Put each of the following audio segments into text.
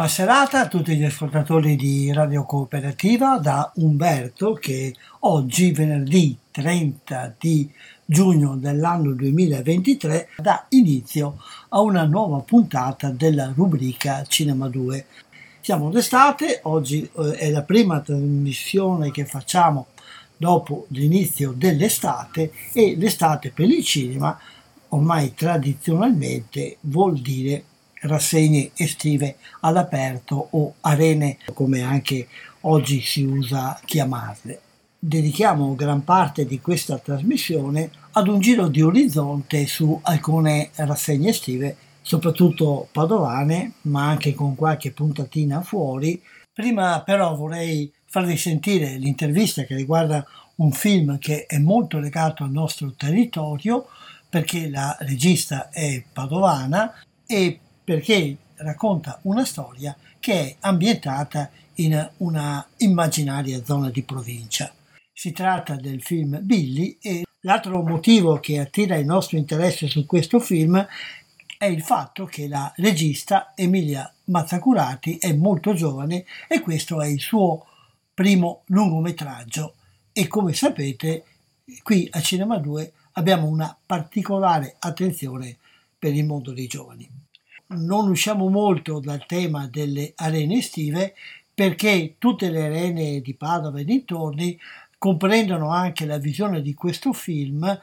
Buona serata a tutti gli ascoltatori di Radio Cooperativa da Umberto che oggi, venerdì 30 di giugno dell'anno 2023, dà inizio a una nuova puntata della rubrica Cinema 2. Siamo d'estate, oggi eh, è la prima trasmissione che facciamo dopo l'inizio dell'estate e l'estate per il cinema ormai tradizionalmente vuol dire rassegne estive all'aperto o arene come anche oggi si usa chiamarle. Dedichiamo gran parte di questa trasmissione ad un giro di orizzonte su alcune rassegne estive, soprattutto padovane, ma anche con qualche puntatina fuori. Prima però vorrei farvi sentire l'intervista che riguarda un film che è molto legato al nostro territorio perché la regista è padovana e perché racconta una storia che è ambientata in una immaginaria zona di provincia. Si tratta del film Billy e l'altro motivo che attira il nostro interesse su questo film è il fatto che la regista Emilia Mazzacurati è molto giovane e questo è il suo primo lungometraggio e come sapete qui a Cinema 2 abbiamo una particolare attenzione per il mondo dei giovani non usciamo molto dal tema delle arene estive perché tutte le arene di Padova e dintorni comprendono anche la visione di questo film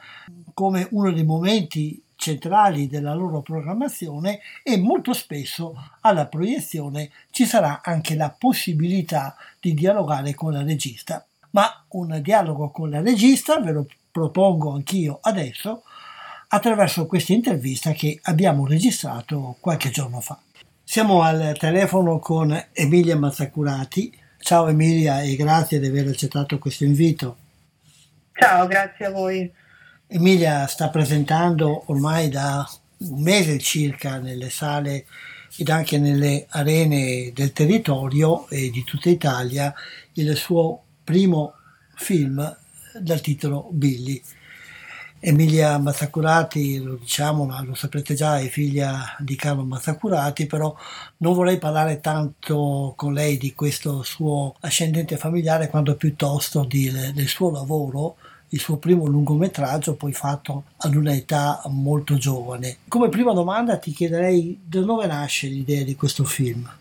come uno dei momenti centrali della loro programmazione e molto spesso alla proiezione ci sarà anche la possibilità di dialogare con la regista. Ma un dialogo con la regista ve lo propongo anch'io adesso attraverso questa intervista che abbiamo registrato qualche giorno fa. Siamo al telefono con Emilia Mazzacurati. Ciao Emilia e grazie di aver accettato questo invito. Ciao, grazie a voi. Emilia sta presentando ormai da un mese circa nelle sale ed anche nelle arene del territorio e di tutta Italia il suo primo film dal titolo Billy. Emilia Mazzacurati, lo diciamo, lo saprete già, è figlia di Carlo Mazzacurati, però non vorrei parlare tanto con lei di questo suo ascendente familiare quanto piuttosto di, del suo lavoro, il suo primo lungometraggio poi fatto ad un'età molto giovane. Come prima domanda ti chiederei da dove nasce l'idea di questo film?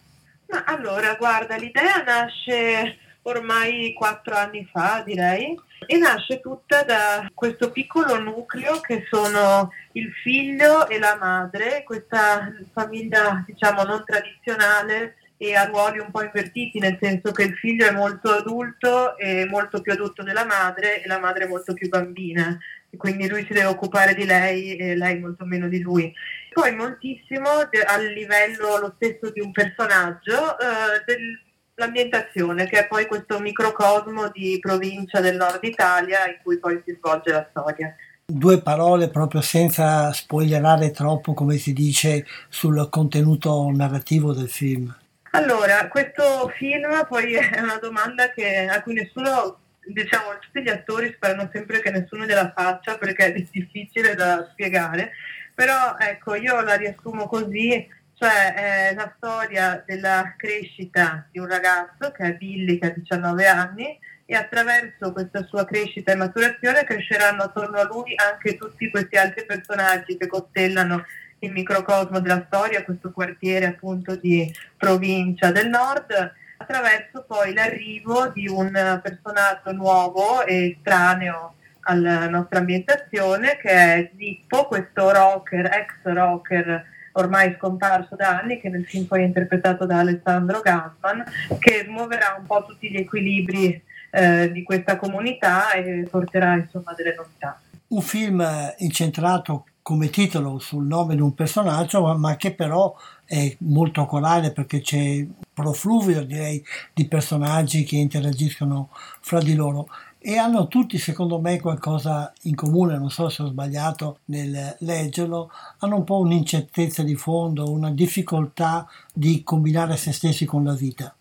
Ma allora, guarda, l'idea nasce ormai quattro anni fa, direi, e nasce tutta da questo piccolo nucleo che sono il figlio e la madre, questa famiglia diciamo non tradizionale e a ruoli un po' invertiti, nel senso che il figlio è molto adulto e molto più adulto della madre e la madre è molto più bambina, e quindi lui si deve occupare di lei e lei molto meno di lui. Poi moltissimo a livello lo stesso di un personaggio eh, del l'ambientazione, che è poi questo microcosmo di provincia del nord Italia in cui poi si svolge la storia. Due parole proprio senza spoilerare troppo, come si dice, sul contenuto narrativo del film. Allora, questo film poi è una domanda che, a cui nessuno diciamo, tutti gli attori sperano sempre che nessuno gliela faccia perché è difficile da spiegare, però ecco, io la riassumo così, cioè è la storia della crescita di un ragazzo che è Billy che ha 19 anni e attraverso questa sua crescita e maturazione cresceranno attorno a lui anche tutti questi altri personaggi che costellano il microcosmo della storia, questo quartiere appunto di provincia del nord, attraverso poi l'arrivo di un personaggio nuovo e estraneo alla nostra ambientazione che è Zippo, questo rocker, ex rocker ormai scomparso da anni, che nel film poi è interpretato da Alessandro Gassman, che muoverà un po' tutti gli equilibri eh, di questa comunità e porterà insomma delle novità. Un film incentrato come titolo sul nome di un personaggio, ma che però è molto corale perché c'è profluvio direi di personaggi che interagiscono fra di loro e hanno tutti secondo me qualcosa in comune, non so se ho sbagliato nel leggerlo, hanno un po' un'incertezza di fondo, una difficoltà di combinare se stessi con la vita.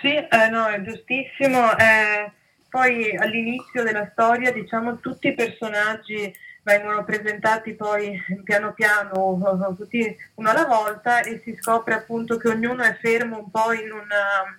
Sì, eh, no, è giustissimo. Eh, poi all'inizio della storia, diciamo, tutti i personaggi vengono presentati poi piano piano, tutti uno alla volta e si scopre appunto che ognuno è fermo un po' in una,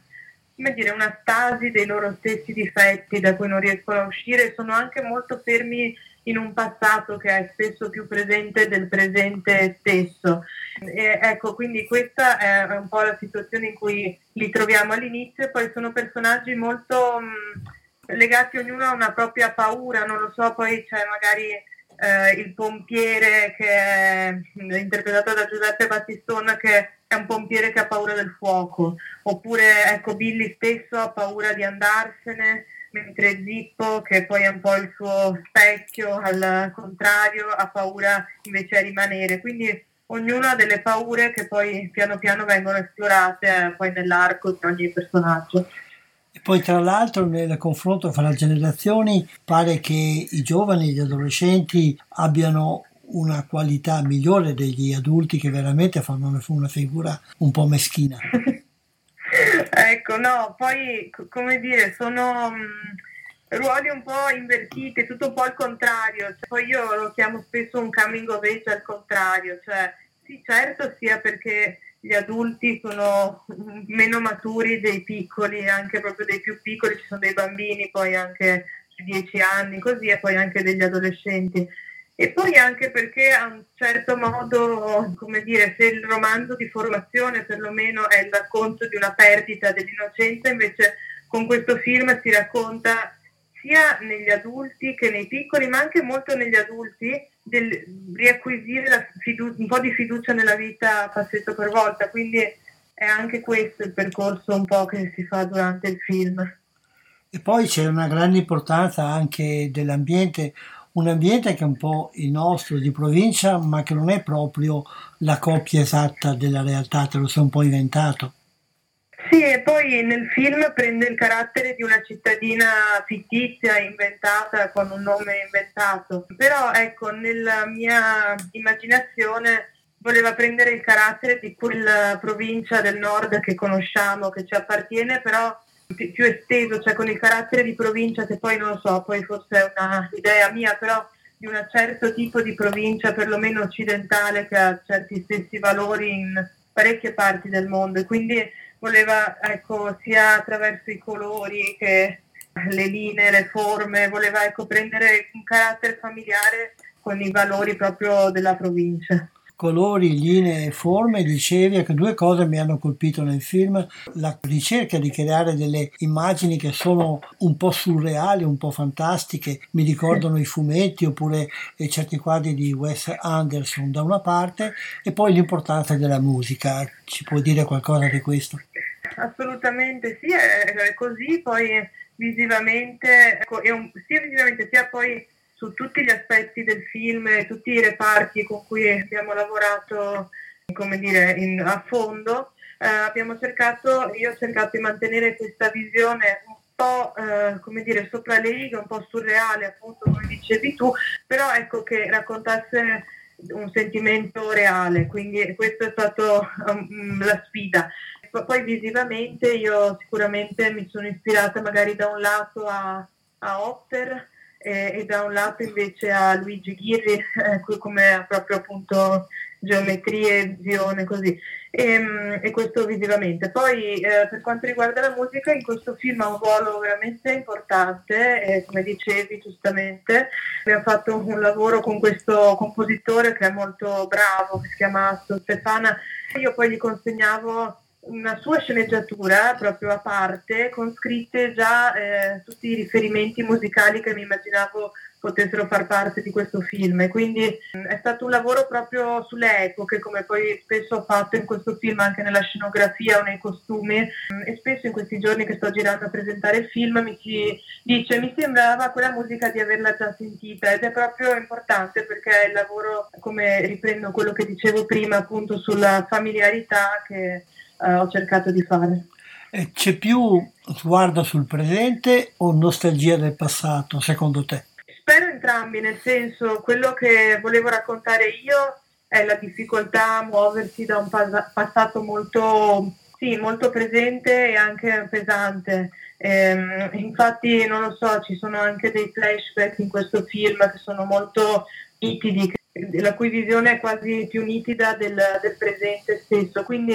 come dire, una stasi dei loro stessi difetti da cui non riescono a uscire, sono anche molto fermi in un passato che è spesso più presente del presente stesso. E ecco, quindi questa è un po' la situazione in cui li troviamo all'inizio e poi sono personaggi molto mh, legati ognuno a una propria paura, non lo so, poi c'è magari eh, il pompiere che è interpretato da Giuseppe Battistone che è un pompiere che ha paura del fuoco, oppure ecco Billy stesso ha paura di andarsene, mentre Zippo, che poi è un po' il suo specchio, al contrario, ha paura invece di rimanere. Quindi ognuno ha delle paure che poi piano piano vengono esplorate eh, nell'arco di ogni personaggio. E poi tra l'altro nel confronto fra generazioni pare che i giovani, gli adolescenti abbiano una qualità migliore degli adulti che veramente fanno una figura un po' meschina. ecco, no, poi come dire, sono mm, ruoli un po' invertiti, tutto un po' al contrario, cioè, poi io lo chiamo spesso un coming of age al contrario, cioè sì certo sia perché gli adulti sono meno maturi dei piccoli, anche proprio dei più piccoli, ci sono dei bambini poi anche su dieci anni, così e poi anche degli adolescenti. E poi anche perché a un certo modo, come dire, se il romanzo di formazione perlomeno è il racconto di una perdita dell'innocenza, invece con questo film si racconta sia negli adulti che nei piccoli, ma anche molto negli adulti, del riacquisire fidu- un po' di fiducia nella vita passetto per volta. Quindi è anche questo il percorso un po' che si fa durante il film. E poi c'è una grande importanza anche dell'ambiente, un ambiente che è un po' il nostro di provincia, ma che non è proprio la copia esatta della realtà, te lo sei un po' inventato. Sì, e poi nel film prende il carattere di una cittadina fittizia, inventata, con un nome inventato. Però ecco, nella mia immaginazione voleva prendere il carattere di quella provincia del nord che conosciamo, che ci appartiene, però più esteso, cioè con il carattere di provincia che poi non lo so, poi forse è una idea mia, però di un certo tipo di provincia, perlomeno occidentale, che ha certi stessi valori in parecchie parti del mondo. Quindi voleva ecco, sia attraverso i colori che le linee, le forme, voleva ecco, prendere un carattere familiare con i valori proprio della provincia. Colori, linee e forme, dicevi che due cose mi hanno colpito nel film, la ricerca di creare delle immagini che sono un po' surreali, un po' fantastiche, mi ricordano i fumetti oppure certi quadri di Wes Anderson da una parte e poi l'importanza della musica, ci può dire qualcosa di questo? Assolutamente sì, è così, poi visivamente, ecco, un, sia visivamente sia poi su tutti gli aspetti del film tutti i reparti con cui abbiamo lavorato come dire, in, a fondo, eh, abbiamo cercato, io ho cercato di mantenere questa visione un po' eh, come dire sopra le righe, un po' surreale appunto come dicevi tu, però ecco che raccontasse un sentimento reale, quindi questa è stata um, la sfida. Poi visivamente io sicuramente mi sono ispirata magari da un lato a a Opper e, e, da un lato invece a Luigi Ghirri eh, come proprio appunto geometrie, visione, così. E, ehm, e, questo visivamente. Poi eh, per quanto riguarda la musica, in questo film ha un ruolo veramente importante, eh, come dicevi giustamente, abbiamo fatto un lavoro con questo compositore che è molto bravo, che si chiama Stefana. Io poi gli consegnavo una sua sceneggiatura proprio a parte con scritte già eh, tutti i riferimenti musicali che mi immaginavo potessero far parte di questo film. E quindi mh, è stato un lavoro proprio sulle epoche come poi spesso ho fatto in questo film anche nella scenografia o nei costumi. Mh, e spesso in questi giorni che sto girando a presentare il film mi si dice mi sembrava quella musica di averla già sentita ed è proprio importante perché il lavoro come riprendo quello che dicevo prima appunto sulla familiarità che eh, ho cercato di fare. E c'è più sguardo sul presente o nostalgia del passato, secondo te? Spero entrambi, nel senso, quello che volevo raccontare io è la difficoltà a muoversi da un passato molto, sì, molto presente e anche pesante. Ehm, infatti, non lo so, ci sono anche dei flashback in questo film che sono molto nitidi, la cui visione è quasi più nitida del, del presente stesso. Quindi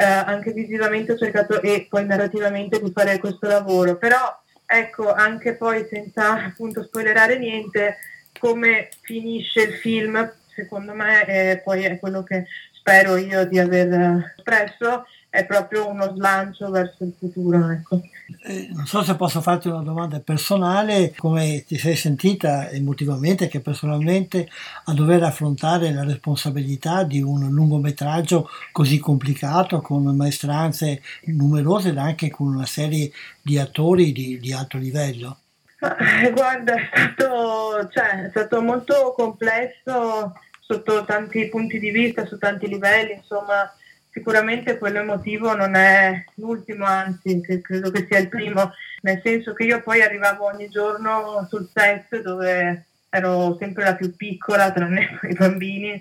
eh, anche visivamente ho cercato e poi narrativamente di fare questo lavoro, però ecco anche poi senza appunto spoilerare niente come finisce il film secondo me eh, poi è quello che spero io di aver espresso è proprio uno slancio verso il futuro. Ecco. Eh, non so se posso farti una domanda personale, come ti sei sentita emotivamente che personalmente a dover affrontare la responsabilità di un lungometraggio così complicato, con maestranze numerose ed anche con una serie di attori di, di alto livello? Eh, guarda, è stato, cioè, è stato molto complesso sotto tanti punti di vista, su tanti livelli, insomma sicuramente quello emotivo non è l'ultimo, anzi credo che sia il primo, nel senso che io poi arrivavo ogni giorno sul set dove ero sempre la più piccola, tranne i bambini,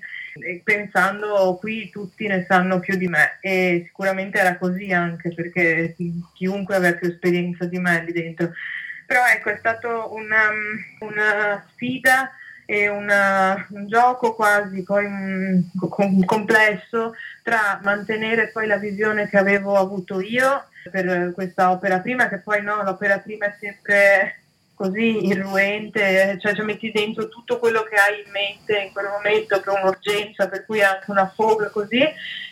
pensando qui tutti ne sanno più di me e sicuramente era così anche perché chiunque aveva più esperienza di me lì dentro. Però ecco, è stata una, una sfida e una, un gioco quasi poi un, un complesso tra mantenere poi la visione che avevo avuto io per questa opera prima, che poi no, l'opera prima è sempre così irruente, cioè ci metti dentro tutto quello che hai in mente in quel momento, che è un'urgenza, per cui anche una foga così,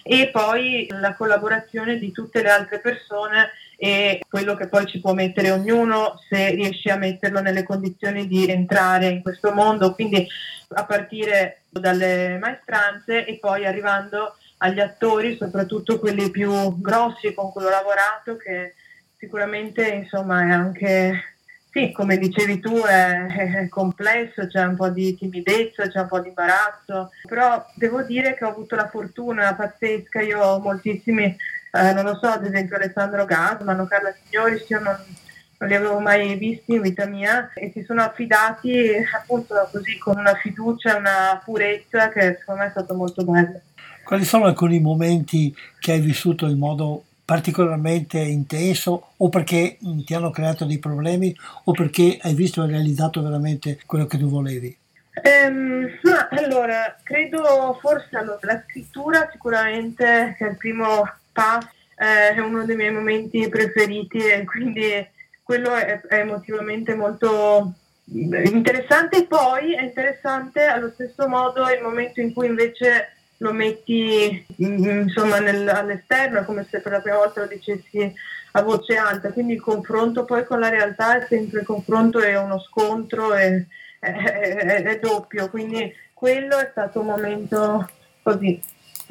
e poi la collaborazione di tutte le altre persone e quello che poi ci può mettere ognuno se riesce a metterlo nelle condizioni di entrare in questo mondo, quindi a partire dalle maestranze e poi arrivando agli attori, soprattutto quelli più grossi con cui ho lavorato, che sicuramente insomma è anche, sì, come dicevi tu, è, è complesso, c'è un po' di timidezza, c'è un po' di imbarazzo, però devo dire che ho avuto la fortuna pazzesca, io ho moltissimi eh, non lo so, ad esempio Alessandro Gasman Carla Signori, io non, non li avevo mai visti in vita mia e si sono affidati appunto così con una fiducia una purezza che secondo me è stato molto bello. Quali sono alcuni momenti che hai vissuto in modo particolarmente intenso o perché ti hanno creato dei problemi o perché hai visto e realizzato veramente quello che tu volevi? Um, allora, credo forse allora, la scrittura sicuramente che è il primo pass eh, è uno dei miei momenti preferiti e quindi quello è, è emotivamente molto interessante. Poi è interessante allo stesso modo il momento in cui invece lo metti mm, insomma nel, all'esterno, come se per la prima volta lo dicessi a voce alta, quindi il confronto poi con la realtà è sempre il confronto è uno scontro, è, è, è, è doppio, quindi quello è stato un momento così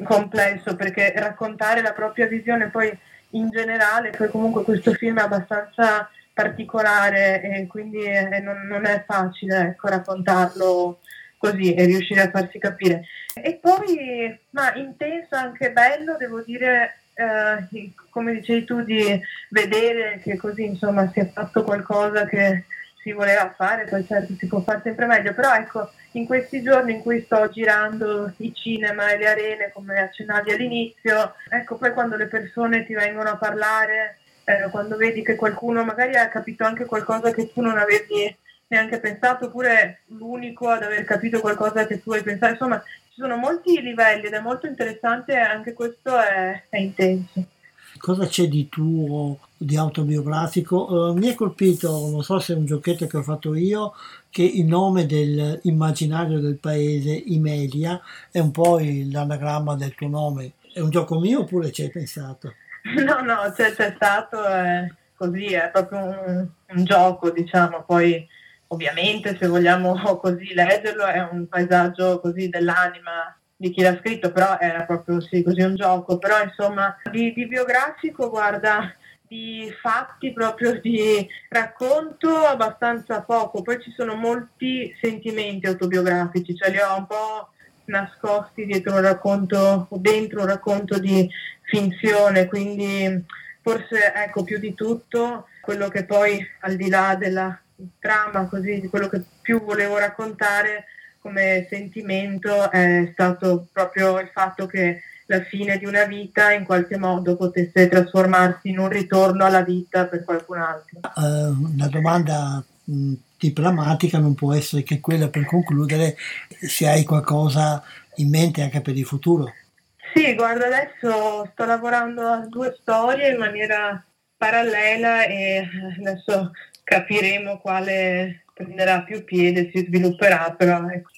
complesso perché raccontare la propria visione poi in generale, poi comunque questo film è abbastanza particolare e quindi è, non, non, è facile ecco, raccontarlo così e riuscire a farsi capire. E poi, ma intenso, anche bello, devo dire, eh, come dicevi tu, di vedere che così insomma si è fatto qualcosa che si voleva fare, poi certo si può fare sempre meglio, però ecco, in questi giorni in cui sto girando i cinema e le arene, come accennavi all'inizio, ecco poi quando le persone ti vengono a parlare eh, quando vedi che qualcuno magari ha capito anche qualcosa che tu non avevi neanche pensato, oppure l'unico ad aver capito qualcosa che tu hai pensato, insomma ci sono molti livelli ed è molto interessante e anche questo è, è intenso. Cosa c'è di tuo, di autobiografico? Uh, mi è colpito, non so se è un giochetto che ho fatto io, che il nome dell'immaginario del paese, Imelia, è un po' l'anagramma del tuo nome. È un gioco mio oppure ci hai pensato? No, no, c'è, c'è stato, è così, è proprio un, un gioco, diciamo, poi ovviamente se vogliamo così leggerlo è un paesaggio così dell'anima di chi l'ha scritto, però era proprio sì, così un gioco, però insomma di, di biografico guarda di fatti proprio di racconto abbastanza poco, poi ci sono molti sentimenti autobiografici, cioè li ho un po' nascosti dietro un racconto dentro un racconto di finzione, quindi forse ecco più di tutto quello che poi al di là della trama, così di quello che più volevo raccontare come sentimento è stato proprio il fatto che la fine di una vita in qualche modo potesse trasformarsi in un ritorno alla vita per qualcun altro. Uh, una domanda mh, diplomatica non può essere che quella per concludere se hai qualcosa in mente anche per il futuro. Sì, guarda, adesso sto lavorando a due storie in maniera parallela e adesso capiremo quale prenderà più piede, si svilupperà, però ecco.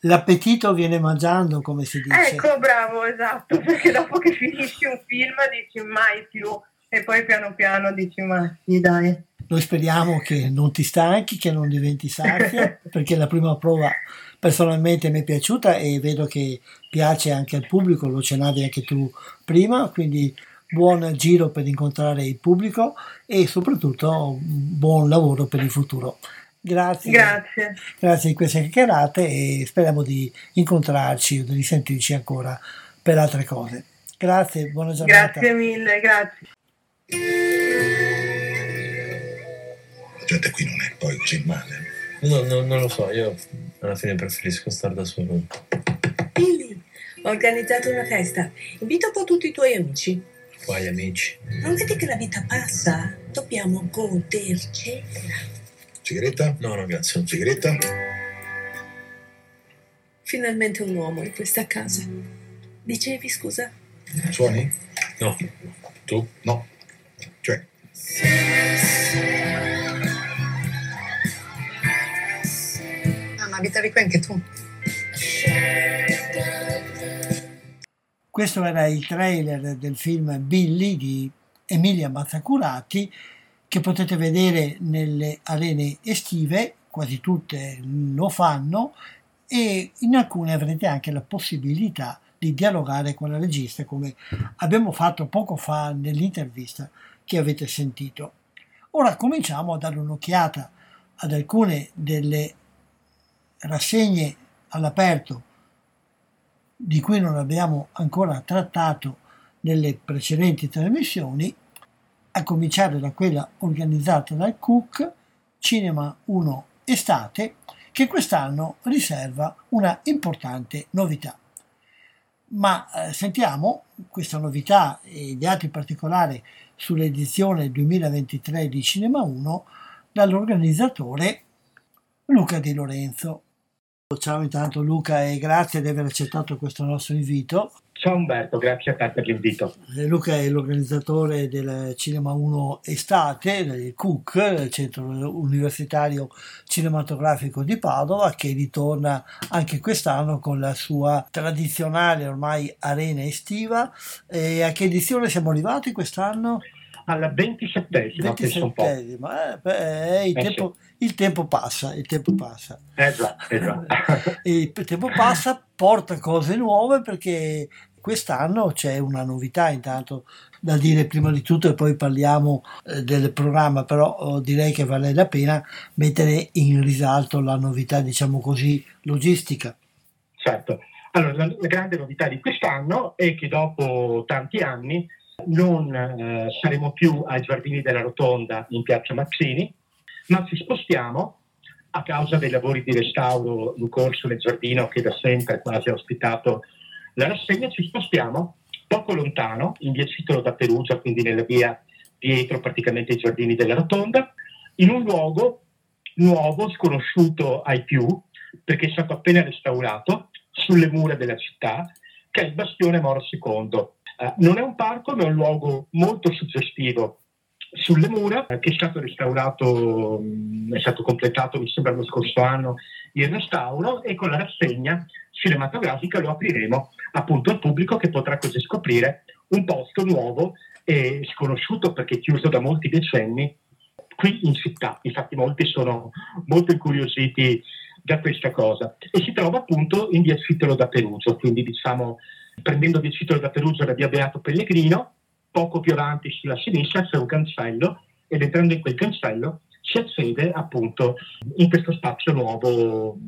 L'appetito viene mangiando, come si dice. Ecco, bravo, esatto, perché dopo che finisci un film dici mai più e poi piano piano dici ma sì, dai. Noi speriamo che non ti stanchi, che non diventi sazia, perché la prima prova personalmente mi è piaciuta e vedo che piace anche al pubblico, lo cenavi anche tu prima, quindi buon giro per incontrare il pubblico e soprattutto buon lavoro per il futuro. Grazie. Grazie. Grazie di queste chiacchierate e speriamo di incontrarci o di risentirci ancora per altre cose. Grazie, buona giornata. Grazie mille, grazie. La gente qui non è poi così male. No, no, non lo so, io alla fine preferisco stare da solo. Billy, ho organizzato una festa. Invita un po' tutti i tuoi amici. Quali amici? Non vedi che la vita passa? Dobbiamo godercela. Sigaretta? No, no, grazie. Sigaretta? Finalmente un uomo in questa casa. Dicevi, scusa? Suoni? No. Tu? No. Cioè, Ah, ma abitavi qui anche tu? Questo era il trailer del film Billy di Emilia Mazzacurati che potete vedere nelle arene estive, quasi tutte lo fanno e in alcune avrete anche la possibilità di dialogare con la regista come abbiamo fatto poco fa nell'intervista che avete sentito. Ora cominciamo a dare un'occhiata ad alcune delle rassegne all'aperto di cui non abbiamo ancora trattato nelle precedenti trasmissioni, a cominciare da quella organizzata dal Cook, Cinema 1 Estate, che quest'anno riserva una importante novità. Ma eh, sentiamo questa novità e gli altri particolari sull'edizione 2023 di Cinema 1 dall'organizzatore Luca Di Lorenzo. Ciao intanto Luca e grazie di aver accettato questo nostro invito. Ciao Umberto, grazie a te per l'invito. Eh, Luca è l'organizzatore del Cinema 1 Estate, del CUC, Centro Universitario Cinematografico di Padova, che ritorna anche quest'anno con la sua tradizionale ormai arena estiva. E a che edizione siamo arrivati quest'anno? Alla 27esima, penso un po'. 27esima, eh, beh, il, Eh, tempo, il tempo passa, il tempo passa. Eh già, eh già. E il tempo passa, porta cose nuove perché quest'anno c'è una novità intanto da dire prima di tutto e poi parliamo eh, del programma, però oh, direi che vale la pena mettere in risalto la novità, diciamo così, logistica. certo. Allora, la, grande novità di quest'anno è che dopo tanti anni non eh, saremo più ai Giardini della Rotonda in Piazza Mazzini, ma ci spostiamo a causa dei lavori di restauro in corso nel giardino che da sempre quasi ha ospitato la rassegna, ci spostiamo poco lontano, in via Citolo da Perugia, quindi nella via dietro praticamente i giardini della rotonda, in un luogo nuovo, sconosciuto ai più, perché è stato appena restaurato sulle mura della città, che è il Bastione Moro II. Eh, non è un parco, ma è un luogo molto suggestivo sulle mura, eh, che è stato restaurato, mh, è stato completato, mi sembra, lo scorso anno il restauro e con la rassegna cinematografica lo apriremo appunto al pubblico che potrà così scoprire un posto nuovo e sconosciuto perché chiuso da molti decenni qui in città. Infatti molti sono molto incuriositi da questa cosa e si trova appunto in via Citolo da Perugia, quindi diciamo prendendo via Citolo da Perugia da via Beato Pellegrino, poco più avanti sulla sinistra c'è un cancello ed entrando in quel cancello si accede appunto in questo spazio nuovo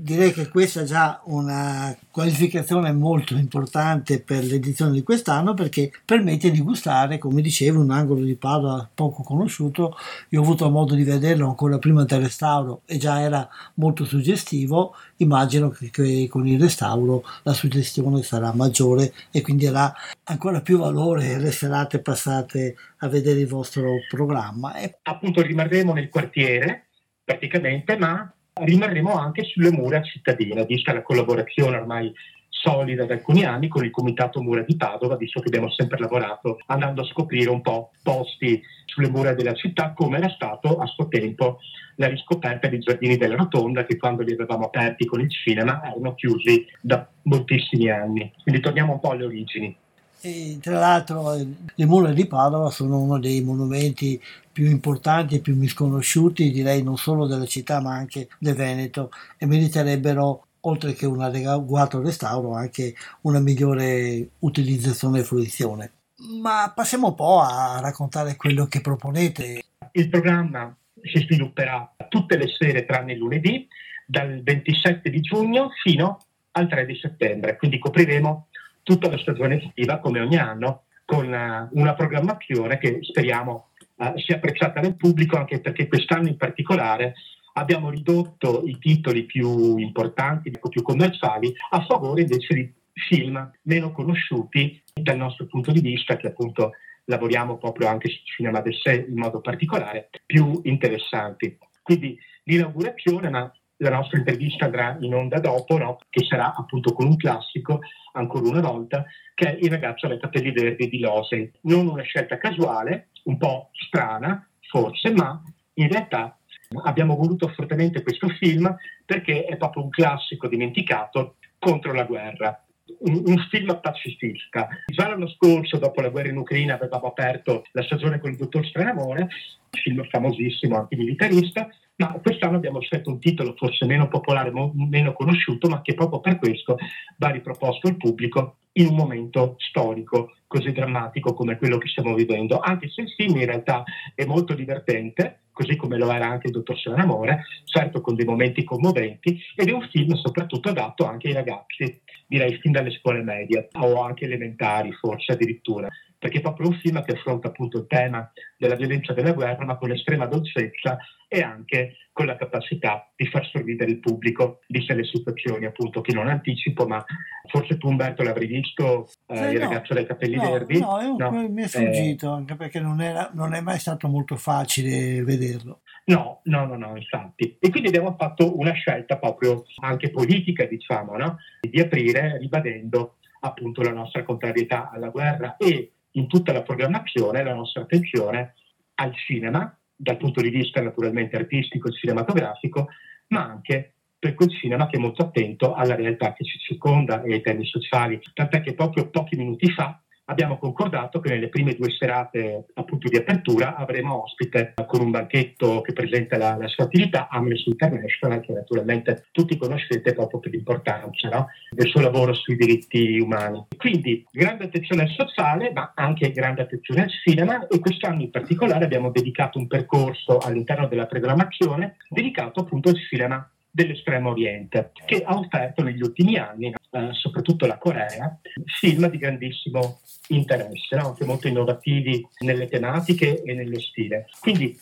direi che questa è già una qualificazione molto importante per l'edizione di quest'anno perché permette di gustare, come dicevo, un angolo di Padova poco conosciuto. Io ho avuto modo di vederlo ancora prima del restauro e già era molto suggestivo. Immagino che, che con il restauro la suggestione sarà maggiore e quindi avrà ancora più valore le serate passate a vedere il vostro programma. E... Appunto rimarremo nel quartiere praticamente, ma rimarremo anche sulle mura cittadine, vista la collaborazione ormai solida da alcuni anni con il Comitato Mura di Padova, visto che abbiamo sempre lavorato andando a scoprire un po' posti sulle mura della città, come era stato a suo tempo la riscoperta dei giardini della Rotonda, che quando li avevamo aperti con il cinema erano chiusi da moltissimi anni. Quindi torniamo un po' alle origini. E tra l'altro le mura di Padova sono uno dei monumenti più importanti e più misconosciuti, direi non solo della città ma anche del Veneto e meriterebbero oltre che un adeguato restauro anche una migliore utilizzazione e fruizione. Ma passiamo un po' a raccontare quello che proponete. Il programma si svilupperà tutte le sere tranne il lunedì, dal 27 di giugno fino al 3 di settembre, quindi copriremo tutta la stagione estiva come ogni anno con eh, una programmazione che speriamo uh, sia apprezzata dal pubblico anche perché quest'anno in particolare abbiamo ridotto i titoli più importanti, più commerciali, a favore invece di film meno conosciuti dal nostro punto di vista, che appunto lavoriamo proprio anche sul cinema del sé in modo particolare, più interessanti. Quindi l'inaugurazione, ma la nostra intervista andrà in onda dopo, no? che sarà appunto con un classico, ancora una volta, che è Il ragazzo alle capelli verdi di Lose. Non una scelta casuale, un po' strana forse, ma in realtà abbiamo voluto fortemente questo film perché è proprio un classico dimenticato contro la guerra. Un, un, film pacifista. Già l'anno scorso, dopo la guerra in Ucraina, avevamo aperto la stagione con il dottor Stranamore, film famosissimo, antimilitarista, ma quest'anno abbiamo scelto un titolo forse meno popolare, mo- meno conosciuto, ma che proprio per questo va riproposto al pubblico in un momento storico così drammatico come quello che stiamo vivendo, anche se il film in realtà è molto divertente, così come lo era anche il dottor Amore, certo con dei momenti commoventi, ed è un film soprattutto adatto anche ai ragazzi, direi fin dalle scuole medie o anche elementari forse addirittura perché è proprio un film che affronta appunto il tema della violenza della guerra, ma con l'estrema dolcezza e anche con la capacità di far sorridere il pubblico, viste le situazioni appunto che non anticipo, ma forse tu Umberto l'avrai visto, eh, Eh, il no, ragazzo dai capelli No, verdi? no, è un- No, mi è eh, sfuggito anche perché non, era- non è mai stato molto facile vederlo. No, no, no, no, infatti. E quindi abbiamo fatto una scelta proprio anche politica, diciamo, no? di aprire ribadendo appunto la nostra contrarietà alla guerra e in tutta la programmazione la nostra attenzione al cinema, dal punto di vista naturalmente artistico e cinematografico, ma anche per quel cinema che è molto attento alla realtà che ci circonda e ai temi sociali. Tant'è che proprio pochi minuti fa abbiamo concordato che nelle prime due serate appunto di apertura avremo ospite con un banchetto che presenta la, la sua attività Amnesty International che naturalmente tutti conoscete proprio per l'importanza no? del suo lavoro sui diritti umani. Quindi grande attenzione al sociale ma anche grande attenzione al cinema e quest'anno in particolare abbiamo dedicato un percorso all'interno della programmazione dedicato appunto al cinema dell'estremo oriente, che ha offerto negli ultimi anni, eh, soprattutto la Corea, film di grandissimo interesse, no? anche molto innovativi nelle tematiche e nello stile. Quindi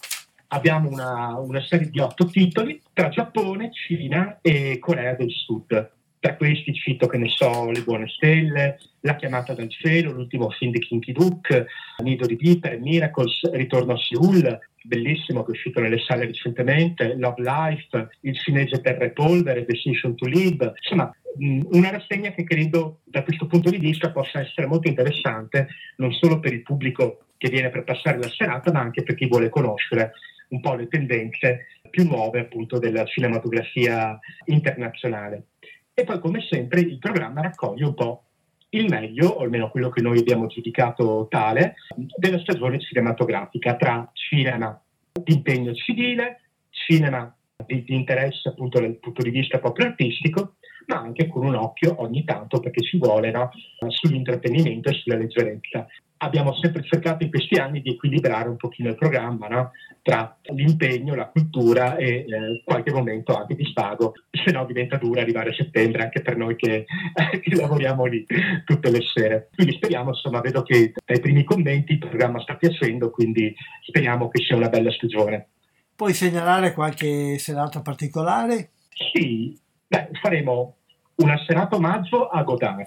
abbiamo una, una serie di otto titoli tra Giappone, Cina e Corea del Sud. Tra questi cito, che ne so, Le buone stelle, La chiamata dal cielo, l'ultimo film di Kinky Duke, Nido di vipere, Miracles, Ritorno a Seoul, bellissimo che è uscito nelle sale recentemente, Love Life, Il cinese Terra e Polvere, Decision to Live, insomma una rassegna che credo da questo punto di vista possa essere molto interessante non solo per il pubblico che viene per passare la serata, ma anche per chi vuole conoscere un po' le tendenze più nuove appunto della cinematografia internazionale. E poi come sempre il programma raccoglie un po' il meglio, o almeno quello che noi abbiamo giudicato tale, della stagione cinematografica tra cinema di impegno civile, cinema di, di interesse appunto dal punto di vista proprio artistico, ma anche con un occhio ogni tanto perché ci vuole no? sull'intrattenimento e sulla leggerezza abbiamo sempre cercato in questi anni di equilibrare un pochino il programma no? tra l'impegno, la cultura e eh, qualche momento anche di svago, se no diventa dura arrivare a settembre anche per noi che, che, lavoriamo lì tutte le sere. Quindi speriamo, insomma, vedo che dai primi commenti il programma sta piacendo, quindi speriamo che sia una bella stagione. Puoi segnalare qualche serata particolare? Sì, beh, faremo una serata omaggio a Godard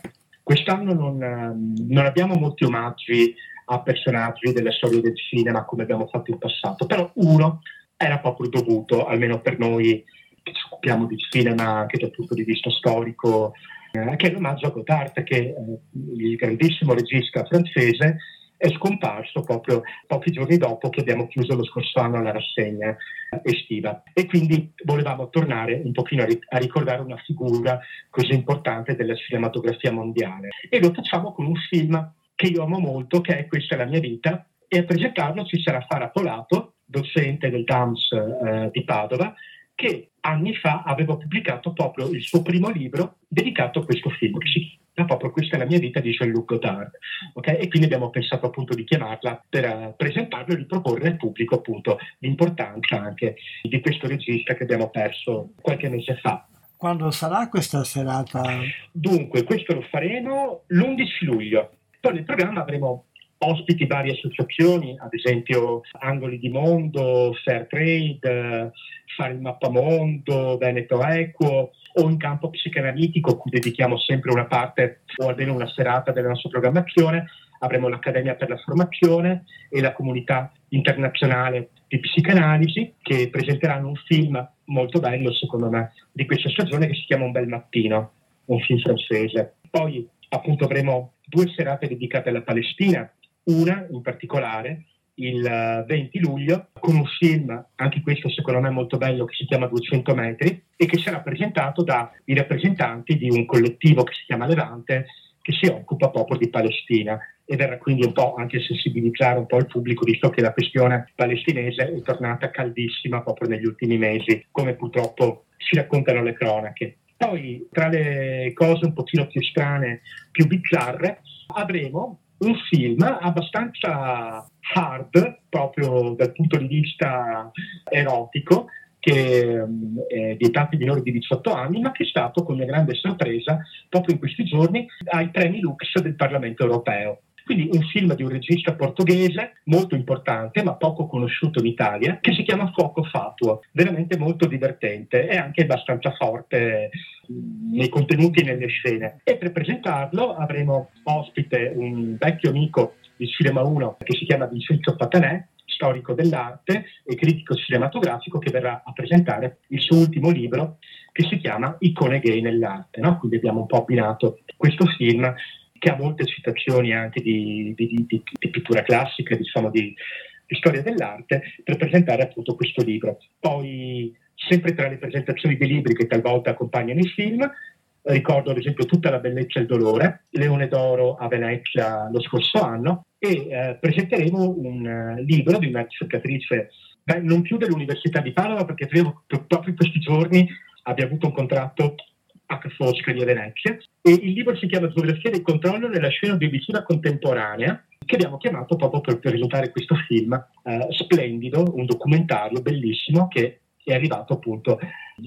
Quest'anno non, ehm, non abbiamo molti omaggi a personaggi della storia del cinema come abbiamo fatto in passato, però uno era proprio dovuto, almeno per noi che ci occupiamo di cinema anche dal punto di vista storico, eh, che è l'omaggio a Godard, che eh, il grandissimo regista francese è scomparso proprio pochi giorni dopo che abbiamo chiuso lo scorso anno la rassegna estiva. E quindi volevamo tornare un pochino a, ricordare una figura così importante della cinematografia mondiale. E lo facciamo con un film che io amo molto che è Questa è la mia vita. E a presentarlo ci sarà Fara Polato, docente del DAMS eh, di Padova che anni fa aveva pubblicato proprio il suo primo libro dedicato a questo film che si chiama proprio Questa è la mia vita di Jean-Luc Godard okay? e quindi abbiamo pensato appunto di chiamarla per uh, presentarlo e riproporre al pubblico appunto l'importanza anche di questo regista che abbiamo perso qualche mese fa. Quando sarà questa serata? Dunque, questo lo faremo l'11 luglio. Poi nel programma avremo ospiti varie associazioni, ad esempio Angoli di Mondo, Fair Trade, Fare il Mappamondo, Veneto Equo, o in campo psicanalitico, cui dedichiamo sempre una parte o almeno una serata della nostra programmazione. Avremo l'Accademia per la Formazione e la comunità internazionale di psicanalisi che presenteranno un film molto bello, secondo me, di questa stagione che si chiama Un bel mattino, un film francese. Poi appunto avremo due serate dedicate alla Palestina, una in particolare il 20 eh, luglio con un film, anche questo secondo me molto bello, che si chiama 200 metri e che sarà presentato dai rappresentanti di un collettivo che si chiama Levante che si occupa proprio di Palestina e verrà quindi un po' anche sensibilizzare un po' il pubblico visto che la questione palestinese è tornata caldissima proprio negli ultimi mesi come purtroppo si raccontano le cronache. Poi tra le cose un pochino più strane, più bizzarre, avremo un film abbastanza hard proprio dal punto di vista erotico che mm, è vietato ai minori di 18 anni, ma che è stato, con mia grande sorpresa, proprio in questi giorni ai premi Lux del Parlamento europeo. Quindi un film di un regista portoghese molto importante ma poco conosciuto in Italia che si chiama Fuoco Fatuo, veramente molto divertente e anche abbastanza forte mm, nei contenuti e nelle scene. E per presentarlo avremo ospite un vecchio amico di Cinema 1 che si chiama Vincenzo Patanè, storico dell'arte e critico cinematografico che verrà a presentare il suo ultimo libro che si chiama Icone gay nell'arte. No? Quindi abbiamo un po' abbinato questo film che ha molte citazioni anche di, di, di, di pittura classica, diciamo di, storia dell'arte, per presentare appunto questo libro. Poi, sempre tra le presentazioni dei libri che talvolta accompagnano i film, ricordo ad esempio Tutta la bellezza e il dolore, Leone d'oro a Venezia lo scorso anno, e eh, presenteremo un uh, libro di una ricercatrice, non più dell'Università di Padova, perché credo proprio in questi giorni abbia avuto un contratto H. Foscari a Venezia e il libro si chiama Geografia del controllo nella scena audiovisiva contemporanea che abbiamo chiamato proprio per presentare questo film eh, splendido, un documentario bellissimo che è arrivato appunto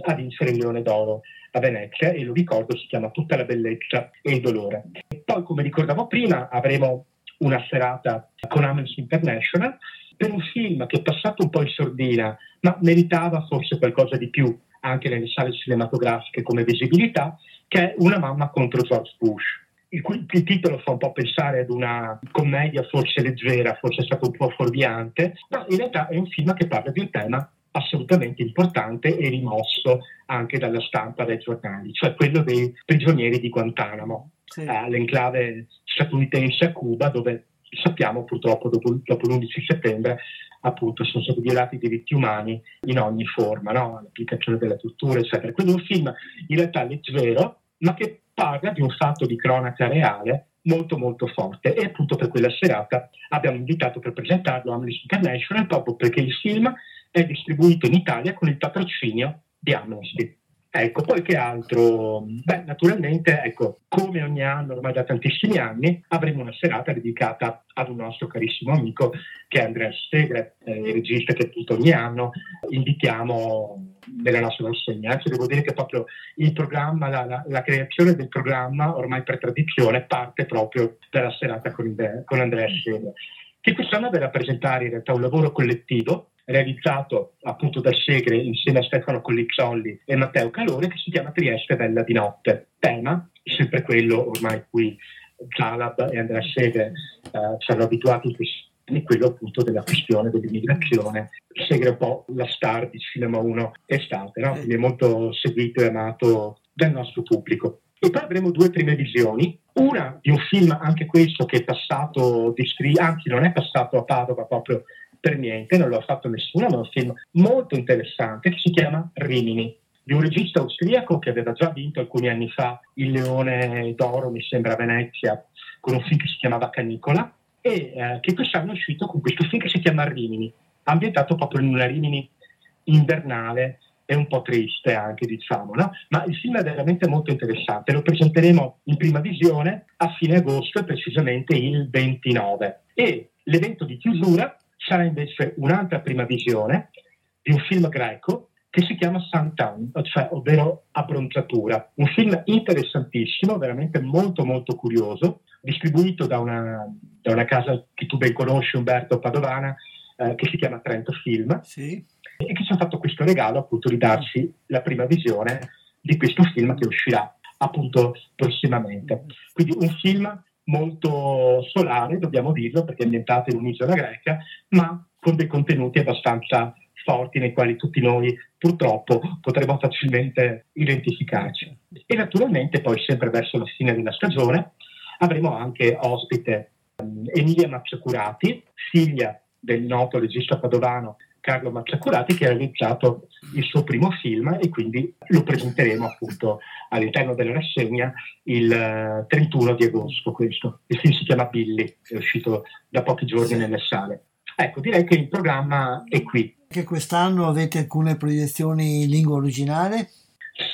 a vincere il Leone d'Oro a Venezia e lo ricordo si chiama Tutta la bellezza e il dolore. E poi come ricordavo prima avremo una serata con Amnesty International per un film che è passato un po' in sordina ma meritava forse qualcosa di più anche nelle sale cinematografiche come visibilità, che è Una mamma contro George Bush. Il, cui, il titolo fa un po' pensare ad una commedia forse leggera, forse è stato un po' fuorviante, ma in realtà è un film che parla di un tema assolutamente importante e rimosso anche dalla stampa dai giornali, cioè quello dei prigionieri di Guantanamo, sì. eh, l'enclave statunitense a Cuba, dove sappiamo purtroppo dopo, dopo l'11 settembre appunto sono stati violati i diritti umani in ogni forma, no? l'applicazione della tortura, eccetera. Quindi un film in realtà leggero, ma che parla di un fatto di cronaca reale molto molto forte e appunto per quella serata abbiamo invitato per presentarlo Amnesty International proprio perché il film è distribuito in Italia con il patrocinio di Amnesty. Ecco, poi che altro? Beh, naturalmente, ecco, come ogni anno, ormai da tantissimi anni, avremo una serata dedicata ad un nostro carissimo amico che è Andrea Segre, eh, il regista che appunto ogni anno invitiamo nella nostra rassegna. Anzi, devo dire che proprio il programma, la, la, la, creazione del programma, ormai per tradizione, parte proprio dalla serata con, con Andrea Segre, che quest'anno verrà a presentare in realtà un lavoro collettivo realizzato appunto da Segre insieme a Stefano Collizzolli e Matteo Calore che si chiama Trieste Bella di Notte. Tema, sempre quello ormai qui Zalab e Andrea Segre eh, ci hanno abituati in questi anni, quello appunto della questione dell'immigrazione. Segre è un po' la star di Cinema 1 estate, no? quindi è molto seguito e amato dal nostro pubblico. E poi avremo due prime visioni, una di un film, anche questo, che è passato di screen, anzi non è passato a Padova proprio per niente, non l'ha fatto nessuno, ma è un film molto interessante che si chiama Rimini, di un regista austriaco che aveva già vinto alcuni anni fa il Leone d'Oro, mi sembra a Venezia, con un film che si chiamava Canicola, e eh, che quest'anno è uscito con questo film che si chiama Rimini, ambientato proprio in una Rimini invernale e un po' triste anche, diciamo, no? Ma il film è veramente molto interessante, lo presenteremo in prima visione a fine agosto, precisamente il 29. E l'evento di chiusura sarà invece un'altra prima visione di un film greco che si chiama Suntown, cioè, ovvero Abbronzatura, un film interessantissimo, veramente molto molto curioso, distribuito da una, da una casa che tu ben conosci, Umberto Padovana, eh, che si chiama Trento Film, sì. e che ci ha fatto questo regalo appunto di darci la prima visione di questo film che uscirà appunto prossimamente. Quindi un film molto solare, dobbiamo dirlo, perché è ambientato in un'isola greca, ma con dei contenuti abbastanza forti nei quali tutti noi purtroppo potremo facilmente identificarci. E naturalmente poi sempre verso la fine della stagione avremo anche ospite um, Emilia Mazzacurati, figlia del noto regista padovano Carlo Mazzacurati che ha realizzato il suo primo film e quindi lo presenteremo appunto all'interno della rassegna il 31 eh, di agosto questo. Il film si chiama Billy, è uscito da pochi giorni nelle sale. Ecco, direi che il programma è qui. Che quest'anno avete alcune proiezioni in lingua originale?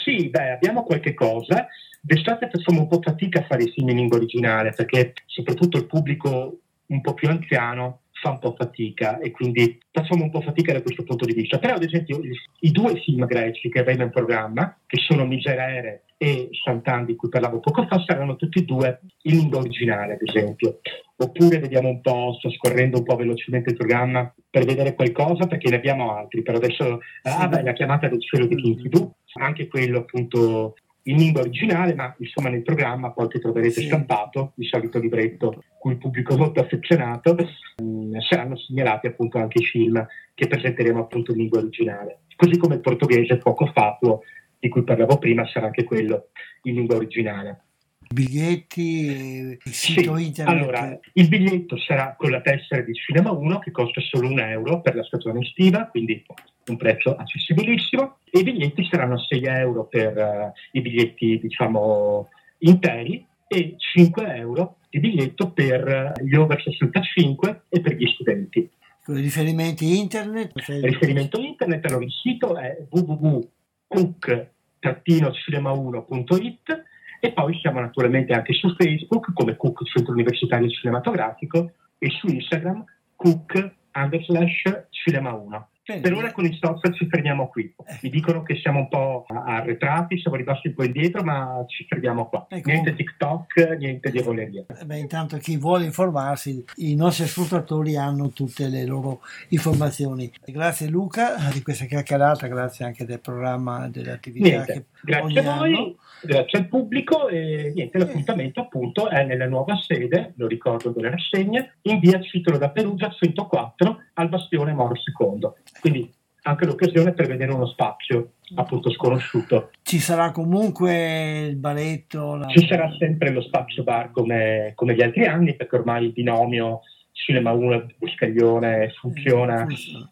Sì, beh, abbiamo qualche cosa. D'estate facciamo un po' fatica a fare i film in lingua originale perché soprattutto il pubblico un po' più anziano fa un po' fatica e quindi facciamo un po' fatica da questo punto di vista. Però ad esempio i, due film greci che avremo in programma, che sono Miserere e Santan di cui parlavo poco fa, saranno tutti e due in lingua originale ad esempio. Oppure vediamo un po', sto scorrendo un po' velocemente il programma per vedere qualcosa perché ne abbiamo altri. Per adesso, ah beh, la chiamata del cielo di Kinkidu, anche quello appunto in lingua originale, ma insomma nel programma poi che troverete sì. stampato, il solito libretto cui il pubblico molto affezionato, mh, mm, saranno segnalati appunto anche i film che presenteremo appunto in lingua originale. Così come il portoghese poco fatuo di cui parlavo prima sarà anche quello in lingua originale. Biglietti, il sito sì, internet. Allora, il biglietto sarà con la tessera di Cinema 1 che costa solo un euro per la stagione estiva, quindi un prezzo accessibilissimo e i biglietti saranno 6 euro per uh, i biglietti diciamo interi e 5 euro di biglietto per gli over 65 e per gli studenti. Riferimenti internet? Il riferimento internet, allora il sito è www.cook-cinema1.it e poi siamo naturalmente anche su Facebook come Cook Centro Universitario Cinematografico e su Instagram Cook underslash Cinema 1. Per ora con i social ci fermiamo qui. Eh. Mi dicono che siamo un po' arretrati, siamo rimasti un po' indietro, ma ci fermiamo qua. Ecco. Niente TikTok, niente diavoleria. Eh, beh, intanto chi vuole informarsi, i nostri ascoltatori hanno tutte le loro informazioni. Grazie Luca di questa chiacchierata, grazie anche del programma delle attività niente. che grazie a voi. Anno Grazie al pubblico e niente, l'appuntamento appunto è nella nuova sede, lo ricordo delle rassegne, in via Citolo da Perugia 104 al Bastione Moro II. Quindi anche l'occasione per vedere uno spazio appunto sconosciuto. Ci sarà comunque il baletto? La... Ci sarà sempre lo spazio bar come, come gli altri anni perché ormai il binomio Cinema 1 Buscaglione funziona,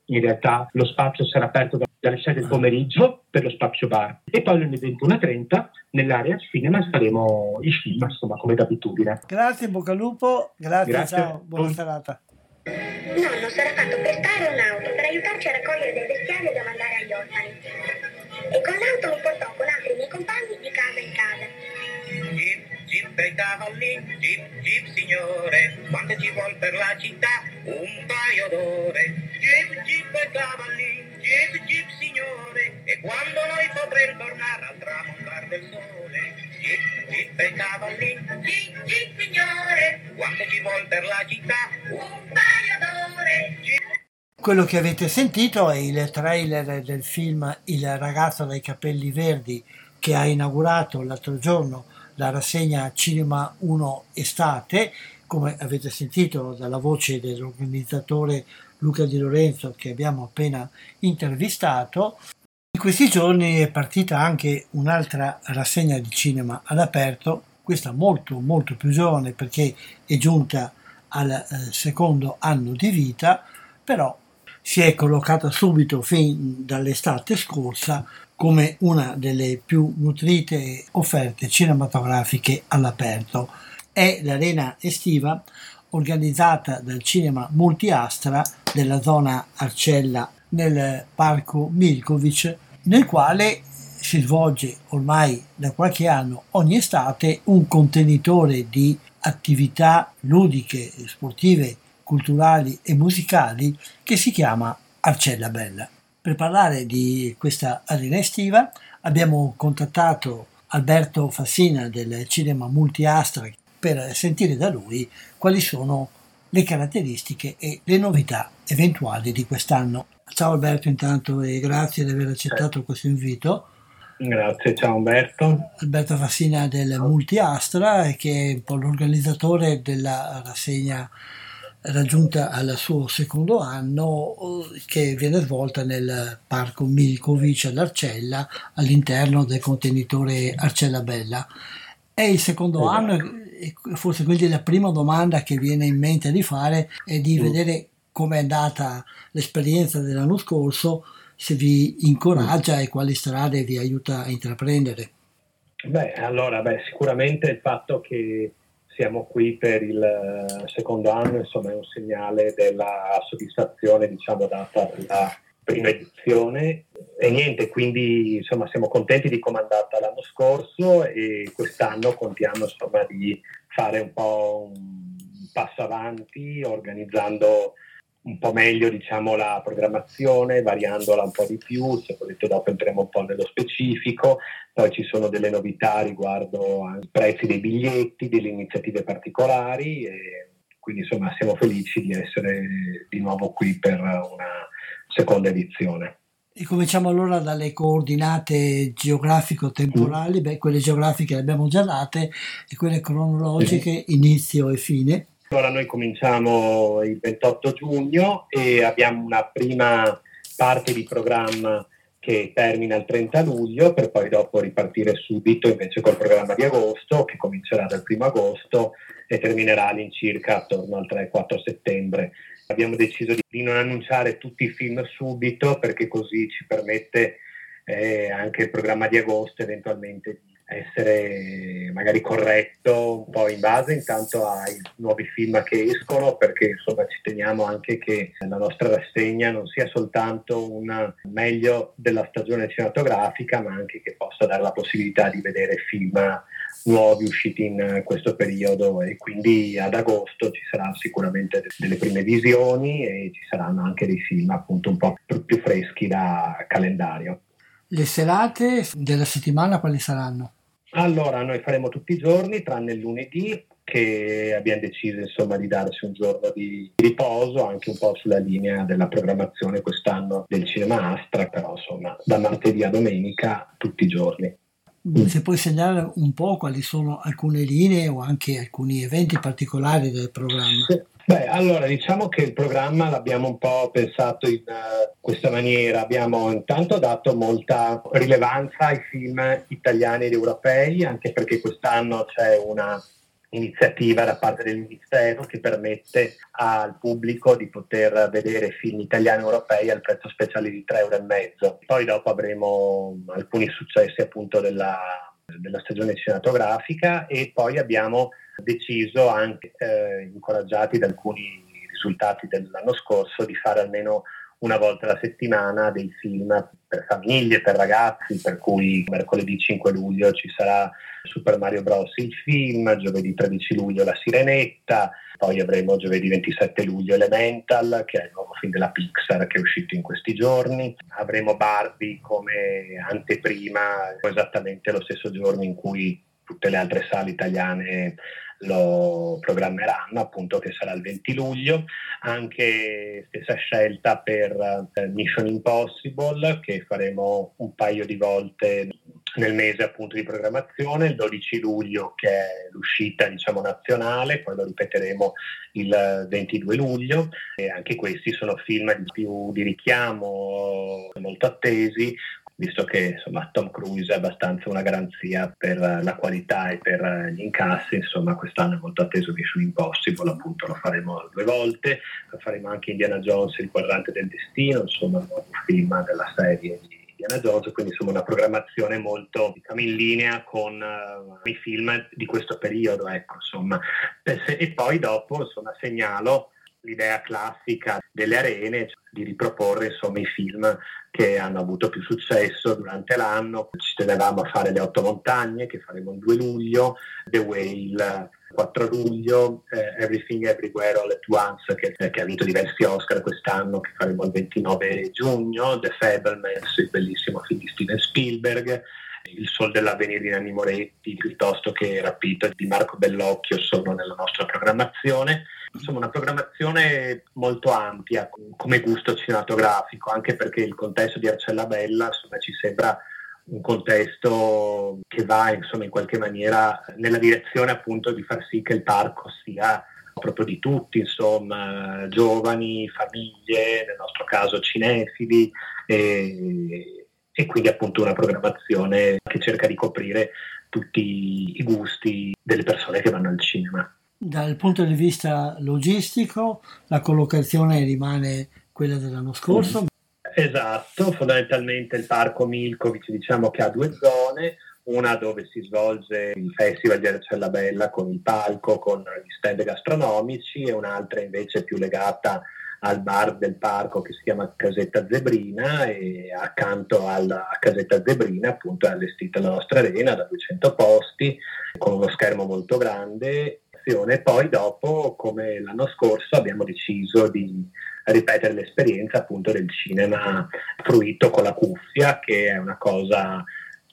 in realtà lo spazio sarà aperto dalle 6 del pomeriggio per lo spazio bar e poi alle 21.30 nell'area cinema faremo i film, insomma come d'abitudine. Grazie, bocca al lupo, grazie, grazie. ciao, buona serata. Nonno sarà fatto prestare un'auto per aiutarci a raccogliere del bestiario da mandare agli orfani. E con l'auto mi portò con altri miei compagni di casa in casa. Jeep, jeep per i cavalli, jeep, jeep signore, quando ci vuol per la città un paio d'ore. Jeep, jeep per i cavalli, jeep, signore, e quando noi potremo tornare al tramontar del sole. Jeep, i cavalli, jeep, signore, quando ci vuol per la città un paio d'ore. Quello che avete sentito è il trailer del film Il ragazzo dai capelli verdi che ha inaugurato l'altro giorno la rassegna Cinema 1 Estate, come avete sentito dalla voce dell'organizzatore Luca Di Lorenzo che abbiamo appena intervistato. In questi giorni è partita anche un'altra rassegna di cinema all'aperto, questa molto molto più giovane perché è giunta al eh, secondo anno di vita, però si è collocata subito fin dall'estate scorsa come una delle più nutrite offerte cinematografiche all'aperto. È l'arena estiva organizzata dal cinema Multiastra della zona Arcella nel parco Milkovic, nel quale si svolge ormai da qualche anno ogni estate un contenitore di attività ludiche, sportive culturali e musicali che si chiama Arcella Bella. Per parlare di questa arena estiva abbiamo contattato Alberto Fassina del Cinema Multiastra per sentire da lui quali sono le caratteristiche e le novità eventuali di quest'anno. Ciao Alberto intanto e grazie di aver accettato questo invito. Grazie, ciao Umberto. Alberto Fassina del Multiastra che è un po' l'organizzatore della rassegna raggiunta al suo secondo anno che viene svolta nel parco Milkovic all'Arcella all'interno del contenitore Arcella Bella. È il secondo esatto. anno forse quindi la prima domanda che viene in mente di fare è di mm. vedere come è andata l'esperienza dell'anno scorso, se vi incoraggia e quali strade vi aiuta a intraprendere. Beh, allora, beh, sicuramente il fatto che siamo qui per il secondo anno, insomma, è un segnale della soddisfazione, diciamo, data dalla prima edizione. E niente, quindi insomma siamo contenti di come è andata l'anno scorso e quest'anno contiamo insomma di fare un po' un passo avanti organizzando un po' meglio diciamo, la programmazione, variandola un po' di più, se volete dopo entriamo un po' nello specifico, poi ci sono delle novità riguardo ai prezzi dei biglietti, delle iniziative particolari e quindi insomma siamo felici di essere di nuovo qui per una seconda edizione. E cominciamo allora dalle coordinate geografico-temporali, mm. beh, quelle geografiche le abbiamo già date e quelle cronologiche, inizio e fine. Allora noi cominciamo il 28 giugno e abbiamo una prima parte di programma che termina il 30 luglio per poi dopo ripartire subito invece col programma di agosto che comincerà dal 1 agosto e terminerà all'incirca attorno al 3-4 settembre. Abbiamo deciso di non annunciare tutti i film subito perché così ci permette eh, anche il programma di agosto eventualmente di essere magari corretto un po' in base intanto ai nuovi film che escono perché insomma ci teniamo anche che la nostra rassegna non sia soltanto un meglio della stagione cinematografica ma anche che possa dare la possibilità di vedere film nuovi usciti in questo periodo e quindi ad agosto ci saranno sicuramente delle prime visioni e ci saranno anche dei film appunto un po' più freschi da calendario. Le serate della settimana quali saranno? Allora, noi faremo tutti i giorni, tranne il lunedì, che abbiamo deciso insomma, di darci un giorno di riposo, anche un po' sulla linea della programmazione quest'anno del Cinema Astra, però insomma da martedì a domenica tutti i giorni. Se puoi segnalare un po' quali sono alcune linee o anche alcuni eventi particolari del programma. Beh, allora diciamo che il programma l'abbiamo un po' pensato in uh, questa maniera. Abbiamo intanto dato molta rilevanza ai film italiani ed europei, anche perché quest'anno c'è una iniziativa da parte del Ministero che permette al pubblico di poter vedere film italiani e europei al prezzo speciale di 3,5 euro. Poi dopo avremo alcuni successi appunto della, della stagione cinematografica e poi abbiamo deciso anche, eh, incoraggiati da alcuni risultati dell'anno scorso, di fare almeno una volta alla settimana dei film per famiglie, per ragazzi, per cui mercoledì 5 luglio ci sarà Super Mario Bros. il film, giovedì 13 luglio La Sirenetta, poi avremo giovedì 27 luglio Elemental, che è il nuovo film della Pixar che è uscito in questi giorni. Avremo Barbie come anteprima, esattamente lo stesso giorno in cui tutte le altre sale italiane lo programmeranno, appunto che sarà il 20 luglio. Anche stessa scelta per eh, Mission Impossible, che faremo un paio di volte nel mese appunto di programmazione, il 12 luglio che è l'uscita diciamo nazionale, poi lo ripeteremo il 22 luglio e anche questi sono film di più di richiamo molto attesi visto che insomma, Tom Cruise è abbastanza una garanzia per la qualità e per gli incassi, insomma quest'anno è molto atteso Mission Impossible, appunto lo faremo due volte, lo faremo anche Indiana Jones, il quadrante del destino, insomma nuovo film della serie di Indiana Jones, quindi insomma una programmazione molto diciamo, in linea con uh, i film di questo periodo, ecco, insomma. E poi dopo insomma, segnalo l'idea classica delle arene, cioè di riproporre insomma, i film che hanno avuto più successo durante l'anno. Ci tenevamo a fare Le Otto Montagne, che faremo il 2 luglio, The Whale 4 luglio, eh, Everything Everywhere All at Once, che, eh, che, ha vinto diversi Oscar quest'anno, che faremo il 29 giugno, The Fablemans, il bellissimo film di Steven Spielberg, il Sol dell'Avvenire di Nanni Moretti, piuttosto che Rapito di Marco Bellocchio sono nella nostra programmazione. Insomma una programmazione molto ampia come gusto cinematografico, anche perché il contesto di Arcellabella insomma, ci sembra un contesto che va insomma, in qualche maniera nella direzione appunto di far sì che il parco sia proprio di tutti, insomma, giovani, famiglie, nel nostro caso cinefili e, e quindi appunto una programmazione che cerca di coprire tutti i gusti delle persone che vanno al cinema. Dal punto di vista logistico, la collocazione rimane quella dell'anno scorso. Esatto, fondamentalmente il parco Milkovic diciamo che ha due zone, una dove si svolge il festival di Arcella Bella con il palco, con gli stand gastronomici e un'altra invece più legata al bar del parco che si chiama Casetta Zebrina e accanto alla Casetta Zebrina appunto è allestita la nostra arena da 200 posti con uno schermo molto grande formazione. Poi dopo, come l'anno scorso, abbiamo deciso di ripetere l'esperienza appunto del cinema fruito con la cuffia, che è una cosa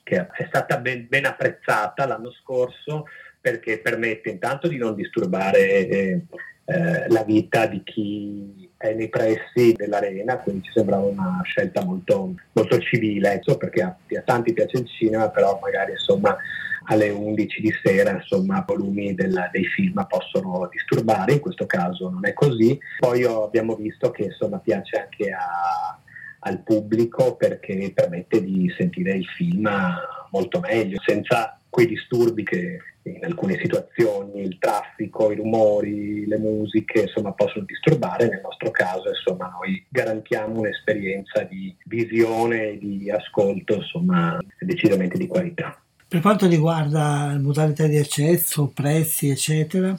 che è stata ben, ben apprezzata l'anno scorso perché permette intanto di non disturbare eh, eh, la vita di chi è nei pressi dell'arena, quindi ci sembrava una scelta molto, molto civile, ecco, perché a, a tanti piace il cinema, però magari insomma alle 11 di sera, insomma, volumi del, dei film possono disturbare, in questo caso non è così. Poi abbiamo visto che insomma piace anche a, al pubblico perché permette di sentire il film molto meglio, senza quei disturbi che in alcune situazioni il traffico, i rumori, le musiche insomma possono disturbare, nel nostro caso insomma noi garantiamo un'esperienza di visione e di ascolto insomma decisamente di qualità. Per quanto riguarda modalità di accesso, prezzi, eccetera?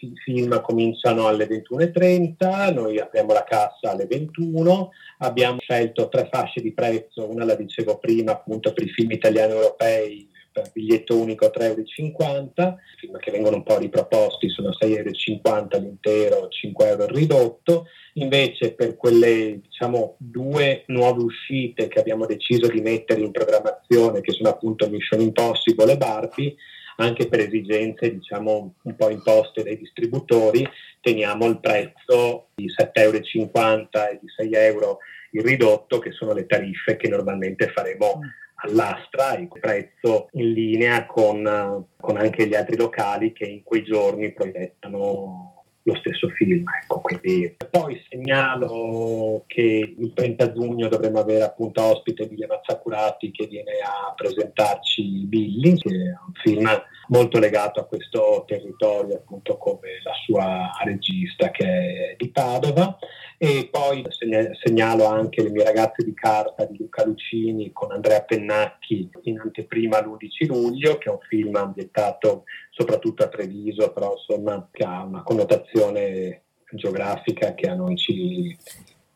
I film cominciano alle 21.30, noi apriamo la cassa alle 21, abbiamo scelto tre fasce di prezzo, una la dicevo prima appunto per i film italiani e europei biglietto unico 3,50 euro, film che vengono un po' riproposti sono 6,50 euro l'intero, 5 euro il ridotto, invece per quelle diciamo due nuove uscite che abbiamo deciso di mettere in programmazione, che sono appunto Mission Impossible e Barbie, anche per esigenze diciamo un po' imposte dai distributori, teniamo il prezzo di 7,50 euro e di 6 euro il ridotto, che sono le tariffe che normalmente faremo all'Astra, il prezzo in linea con, con anche gli altri locali che in quei giorni proiettano lo stesso film. Ecco, quindi. Poi segnalo che il 30 giugno dovremo avere appunto ospite Emilia Mazzacurati che viene a presentarci Billy, che è un film molto legato a questo territorio appunto come la sua regista che è di Padova. E poi segnalo anche le mie ragazze di carta di Luca Lucini con Andrea Pennacchi in anteprima l'11 luglio che è un film ambientato soprattutto a Treviso però insomma che ha una connotazione geografica che a noi ci,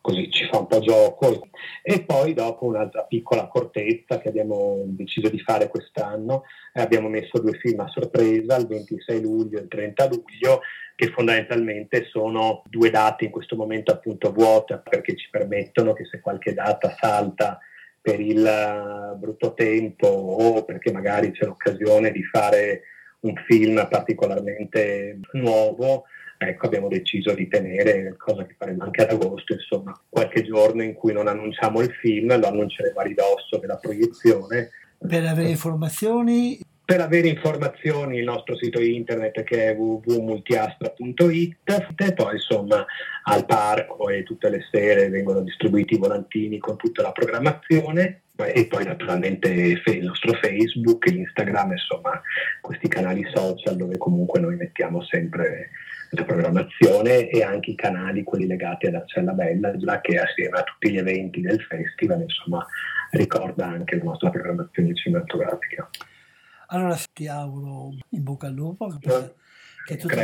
così ci fa un po' gioco. E poi dopo un'altra piccola accortezza che abbiamo deciso di fare quest'anno, eh, abbiamo messo due film a sorpresa, il 26 luglio e il 30 luglio, che fondamentalmente sono due date in questo momento appunto vuote, perché ci permettono che se qualche data salta per il uh, brutto tempo o perché magari c'è l'occasione di fare un film particolarmente nuovo, ecco, abbiamo deciso di tenere, cosa che faremo anche ad agosto, insomma, qualche giorno in cui non annunciamo il film, lo annunceremo a ridosso della proiezione. Per avere informazioni? Per avere informazioni il nostro sito internet che è www.multiastra.it e poi insomma al parco e tutte le sere vengono distribuiti i volantini con tutta la programmazione e poi naturalmente il nostro Facebook, Instagram, insomma questi canali social dove comunque noi mettiamo sempre la programmazione e anche i canali, quelli legati ad Arcella Bella, che assieme a tutti gli eventi del festival, insomma, ricorda anche la nostra programmazione cinematografica. Allora ti auguro in bocca al lupo che, tutto,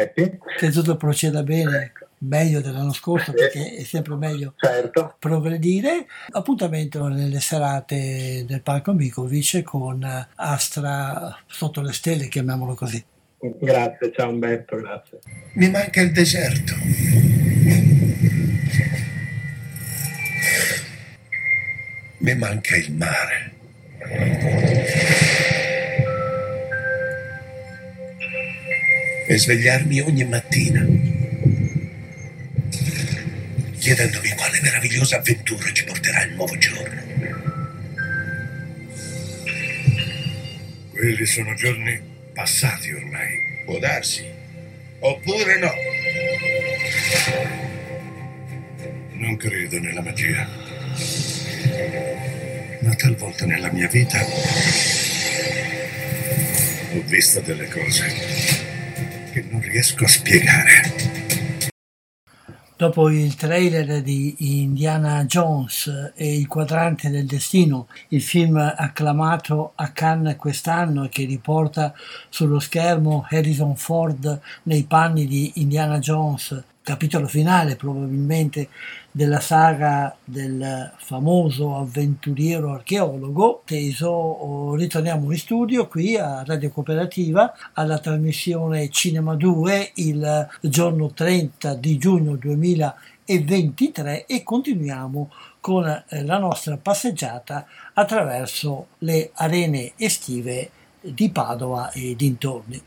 che tutto, proceda bene, ecco. meglio dell'anno scorso perché è sempre meglio certo. progredire. Appuntamento nelle serate del Parco Micovic con Astra sotto le stelle, chiamiamolo così. Grazie, ciao Umberto, grazie. Mi manca il deserto. Mi manca il mare. E svegliarmi ogni mattina chiedendomi quale meravigliosa avventura ci porterà il nuovo giorno. Quelli sono giorni passati ormai. Può darsi. Oppure no. Non credo nella magia. Ma talvolta nella mia vita ho visto delle cose che non riesco a spiegare. Dopo il trailer di Indiana Jones e Il quadrante del destino, il film acclamato a Cannes quest'anno che riporta sullo schermo Harrison Ford nei panni di Indiana Jones capitolo finale probabilmente della saga del famoso avventuriero archeologo teso ritorniamo in studio qui a Radio Cooperativa alla trasmissione Cinema 2 il giorno 30 di giugno 2023 e continuiamo con eh, la nostra passeggiata attraverso le arene estive di Padova e dintorni.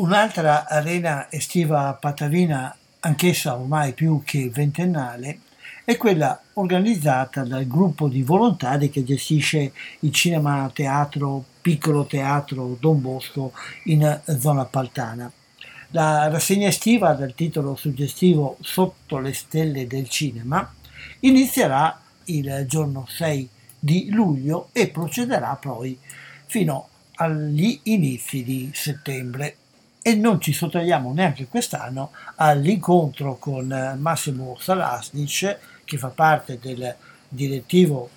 Un'altra arena estiva patavina anch'essa ormai più che ventennale, è quella organizzata dal gruppo di volontari che gestisce il cinema teatro Piccolo Teatro Don Bosco in zona Paltana. La rassegna estiva dal titolo suggestivo Sotto le stelle del cinema inizierà il giorno 6 di luglio e procederà poi fino agli inizi di settembre e non ci sottraiamo neanche quest'anno all'incontro con eh, Massimo Salasnic che fa parte del direttivo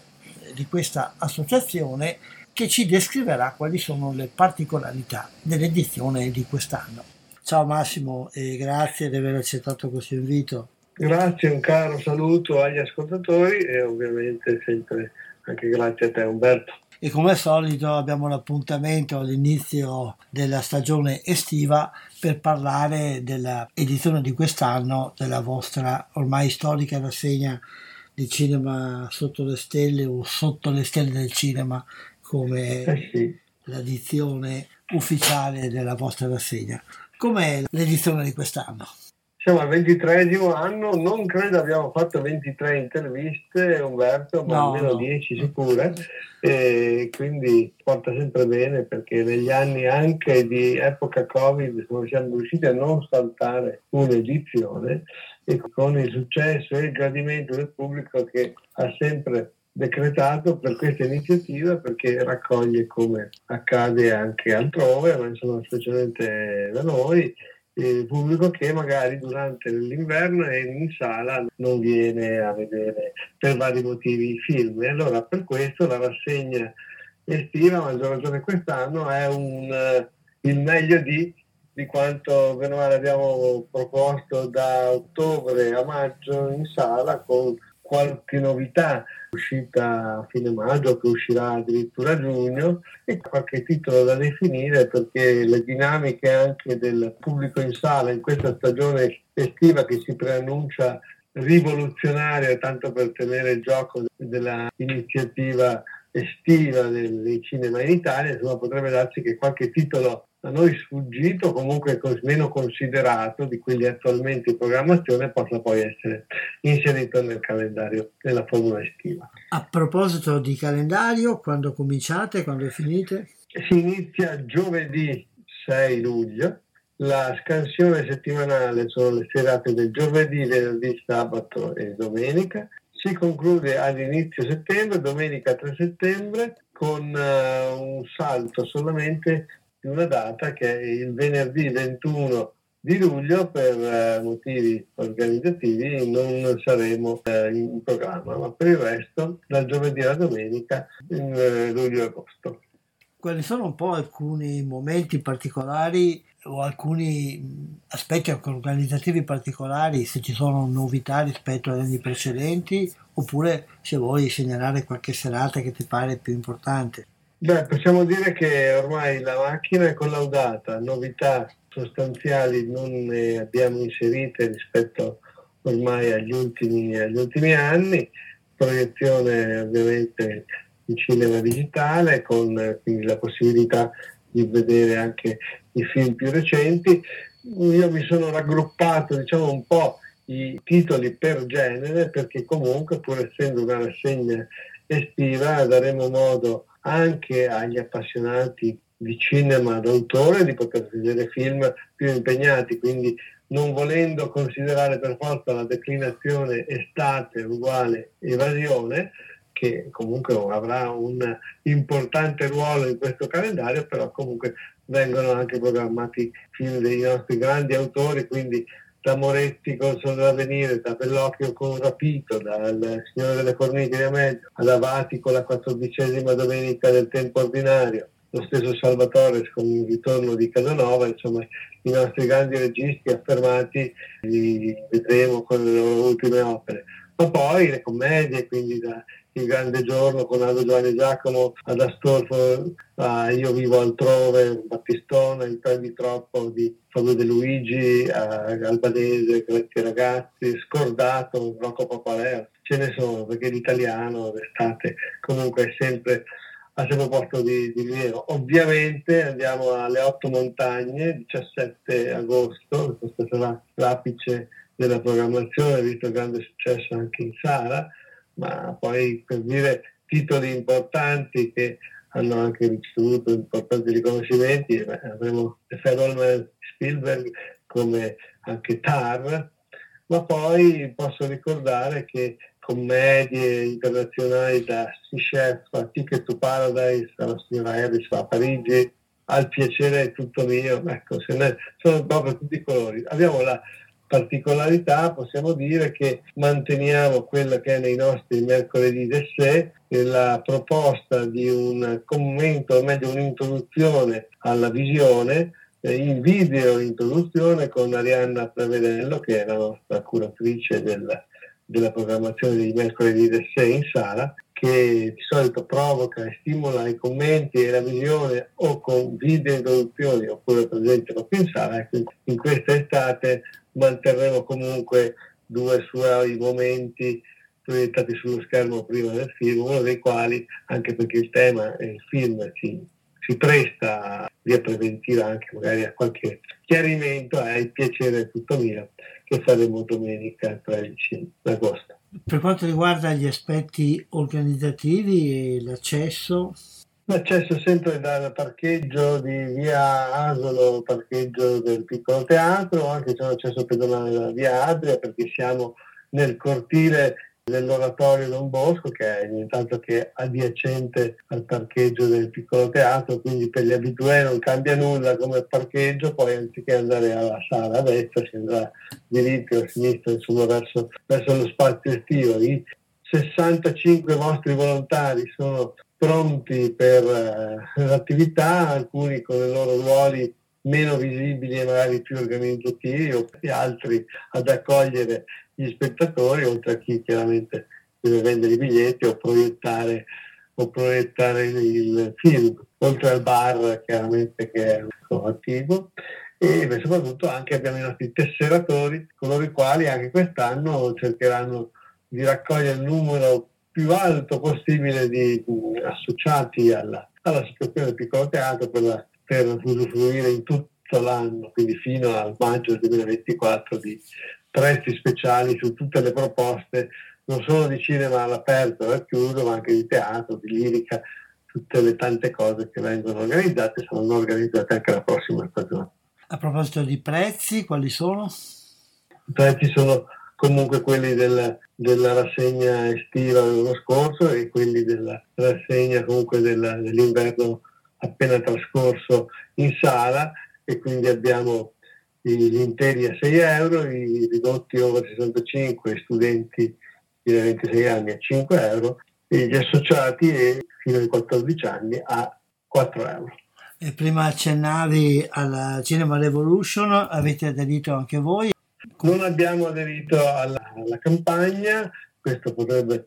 di questa associazione che ci descriverà quali sono le particolarità dell'edizione di quest'anno. Ciao Massimo e grazie di aver accettato questo invito. Grazie, un caro saluto agli ascoltatori e ovviamente sempre anche grazie a te Umberto e come al solito abbiamo l'appuntamento all'inizio della stagione estiva per parlare dell'edizione di quest'anno della vostra ormai storica rassegna di cinema sotto le stelle o sotto le stelle del cinema come eh sì. l'edizione ufficiale della vostra rassegna. Com'è l'edizione di quest'anno? Siamo al ventitresimo anno, non credo abbiamo fatto 23 interviste, Umberto, ma No, almeno no. 10 sicure, e quindi porta sempre bene perché negli anni anche di epoca Covid siamo riusciti a non saltare un'edizione e con il successo e il gradimento del pubblico che ha sempre decretato per questa iniziativa perché raccoglie come accade anche altrove, ma insomma specialmente da noi, il pubblico che magari durante l'inverno e in sala non viene a vedere per vari motivi i film. E allora per questo la rassegna estiva, a maggior ragione quest'anno, è un, eh, il meglio di, di quanto bene male abbiamo proposto da ottobre a maggio in sala con qualche novità uscita a fine maggio che uscirà addirittura a giugno e qualche titolo da definire perché le dinamiche anche del pubblico in sala in questa stagione estiva che si preannuncia rivoluzionaria tanto per tenere il gioco della iniziativa estiva dei cinema in Italia, insomma potrebbe darsi che qualche titolo a noi sfuggito, comunque meno considerato di quelli attualmente in programmazione, possa poi essere inserito nel calendario della formula estiva. A proposito di calendario, quando cominciate, quando finite? Si inizia giovedì 6 luglio, la scansione settimanale sono le serate del giovedì, venerdì, sabato e domenica. Si conclude all'inizio settembre, domenica 3 settembre, con eh, un salto solamente di una data che è il venerdì 21 di luglio per eh, motivi organizzativi non saremo eh, in programma, ma per il resto dal giovedì alla domenica in eh, luglio e agosto. Quali sono un po' alcuni momenti particolari o alcuni mh, aspetti organizzativi particolari, se ci sono novità rispetto agli anni precedenti, oppure se vuoi segnalare qualche serata che ti pare più importante? Beh, possiamo dire che ormai la macchina è collaudata, novità sostanziali non ne abbiamo inserite rispetto ormai agli ultimi, agli ultimi anni, proiezione ovviamente in cinema digitale con quindi la possibilità di vedere anche i film più recenti. Io mi sono raggruppato diciamo un po' i titoli per genere perché comunque pur essendo una rassegna estiva daremo modo anche agli appassionati di cinema d'autore di poter vedere film più impegnati, quindi non volendo considerare per forza la declinazione estate uguale evasione, che comunque avrà un importante ruolo in questo calendario, però comunque vengono anche programmati film dei nostri grandi autori, quindi da Moretti con Sole dell'Avvenire, da Bellocchio con Rapito, dal Signore delle Formiche di Amelio, ad Avati con la quattordicesima domenica del tempo ordinario, lo stesso Salvatore con il ritorno di Casanova, insomma i nostri grandi registi affermati li vedremo con le loro ultime opere. Ma poi le commedie, quindi da Il Grande Giorno con Aldo Giovanni Giacomo ad Astolfo, a Io vivo altrove, Battistone, Il Tre di Troppo di Fabio De Luigi, a Albanese, Gretti Ragazzi, Scordato, Rocco Papaleo, ce ne sono perché l'italiano d'estate comunque è sempre a sempre posto di, di rilievo. Ovviamente andiamo alle Otto Montagne, 17 agosto, questo sarà l'apice della programmazione, visto il grande successo anche in sala, ma poi per dire titoli importanti che hanno anche ricevuto importanti riconoscimenti, beh, avremo Federal Spielberg come anche Tar, ma poi posso ricordare che commedie internazionali da Sea Chef a Ticket to Paradise, alla signora Harris a Parigi, al piacere è tutto mio, ecco, se ne, sono proprio tutti i colori. Abbiamo la particolarità, possiamo dire che manteniamo quella che è nei nostri mercoledì d'essè, la proposta di un commento, o meglio un'introduzione alla visione, eh, in video introduzione con Arianna Prevedello, che è la nostra curatrice del, della programmazione dei mercoledì d'essè in sala, che di solito provoca e stimola i commenti e la visione o con video introduzioni oppure presente proprio in sala. Ecco, in questa estate manterremo comunque due suoi momenti proiettati sullo schermo prima del film, uno dei quali, anche perché il tema e il film si, si presta via preventiva anche magari a qualche chiarimento, è il piacere tutto mio che faremo domenica 13 agosto. Per quanto riguarda gli aspetti organizzativi e l'accesso, L'accesso sempre dal parcheggio di via Asolo, parcheggio del piccolo teatro, anche c'è un accesso pedonale da via Adria perché siamo nel cortile dell'oratorio Don Bosco che è nient'altro che adiacente al parcheggio del piccolo teatro, quindi per gli abitué non cambia nulla come parcheggio, poi anziché andare alla sala a destra si andrà diritto a sinistra insomma verso, verso lo spazio estivo. I 65 vostri volontari sono pronti per eh, l'attività, alcuni con i loro ruoli meno visibili e magari più organizzativi, o altri ad accogliere gli spettatori, oltre a chi chiaramente deve vendere i biglietti o proiettare, o proiettare il film, oltre al bar chiaramente che è attivo. E soprattutto anche abbiamo i nostri tesseratori, coloro i quali anche quest'anno cercheranno di raccogliere il numero più alto possibile di associati alla, alla situazione del piccolo teatro per, la, per usufruire in tutto l'anno, quindi fino al maggio 2024 di prezzi speciali su tutte le proposte, non solo di cinema all'aperto e al chiuso, ma anche di teatro, di lirica, tutte le tante cose che vengono organizzate saranno organizzate anche la prossima stagione. A proposito di prezzi, quali sono? I prezzi sono comunque quelli del, della rassegna estiva dell'anno scorso e quelli della rassegna comunque della, dell'inverno appena trascorso in sala e quindi abbiamo gli interi a 6 euro, i ridotti over 65 studenti di 26 anni a 5 euro e gli associati fino ai 14 anni a 4 euro. E prima accennavi alla Cinema Revolution, avete aderito anche voi? Non abbiamo aderito alla, alla campagna, questo potrebbe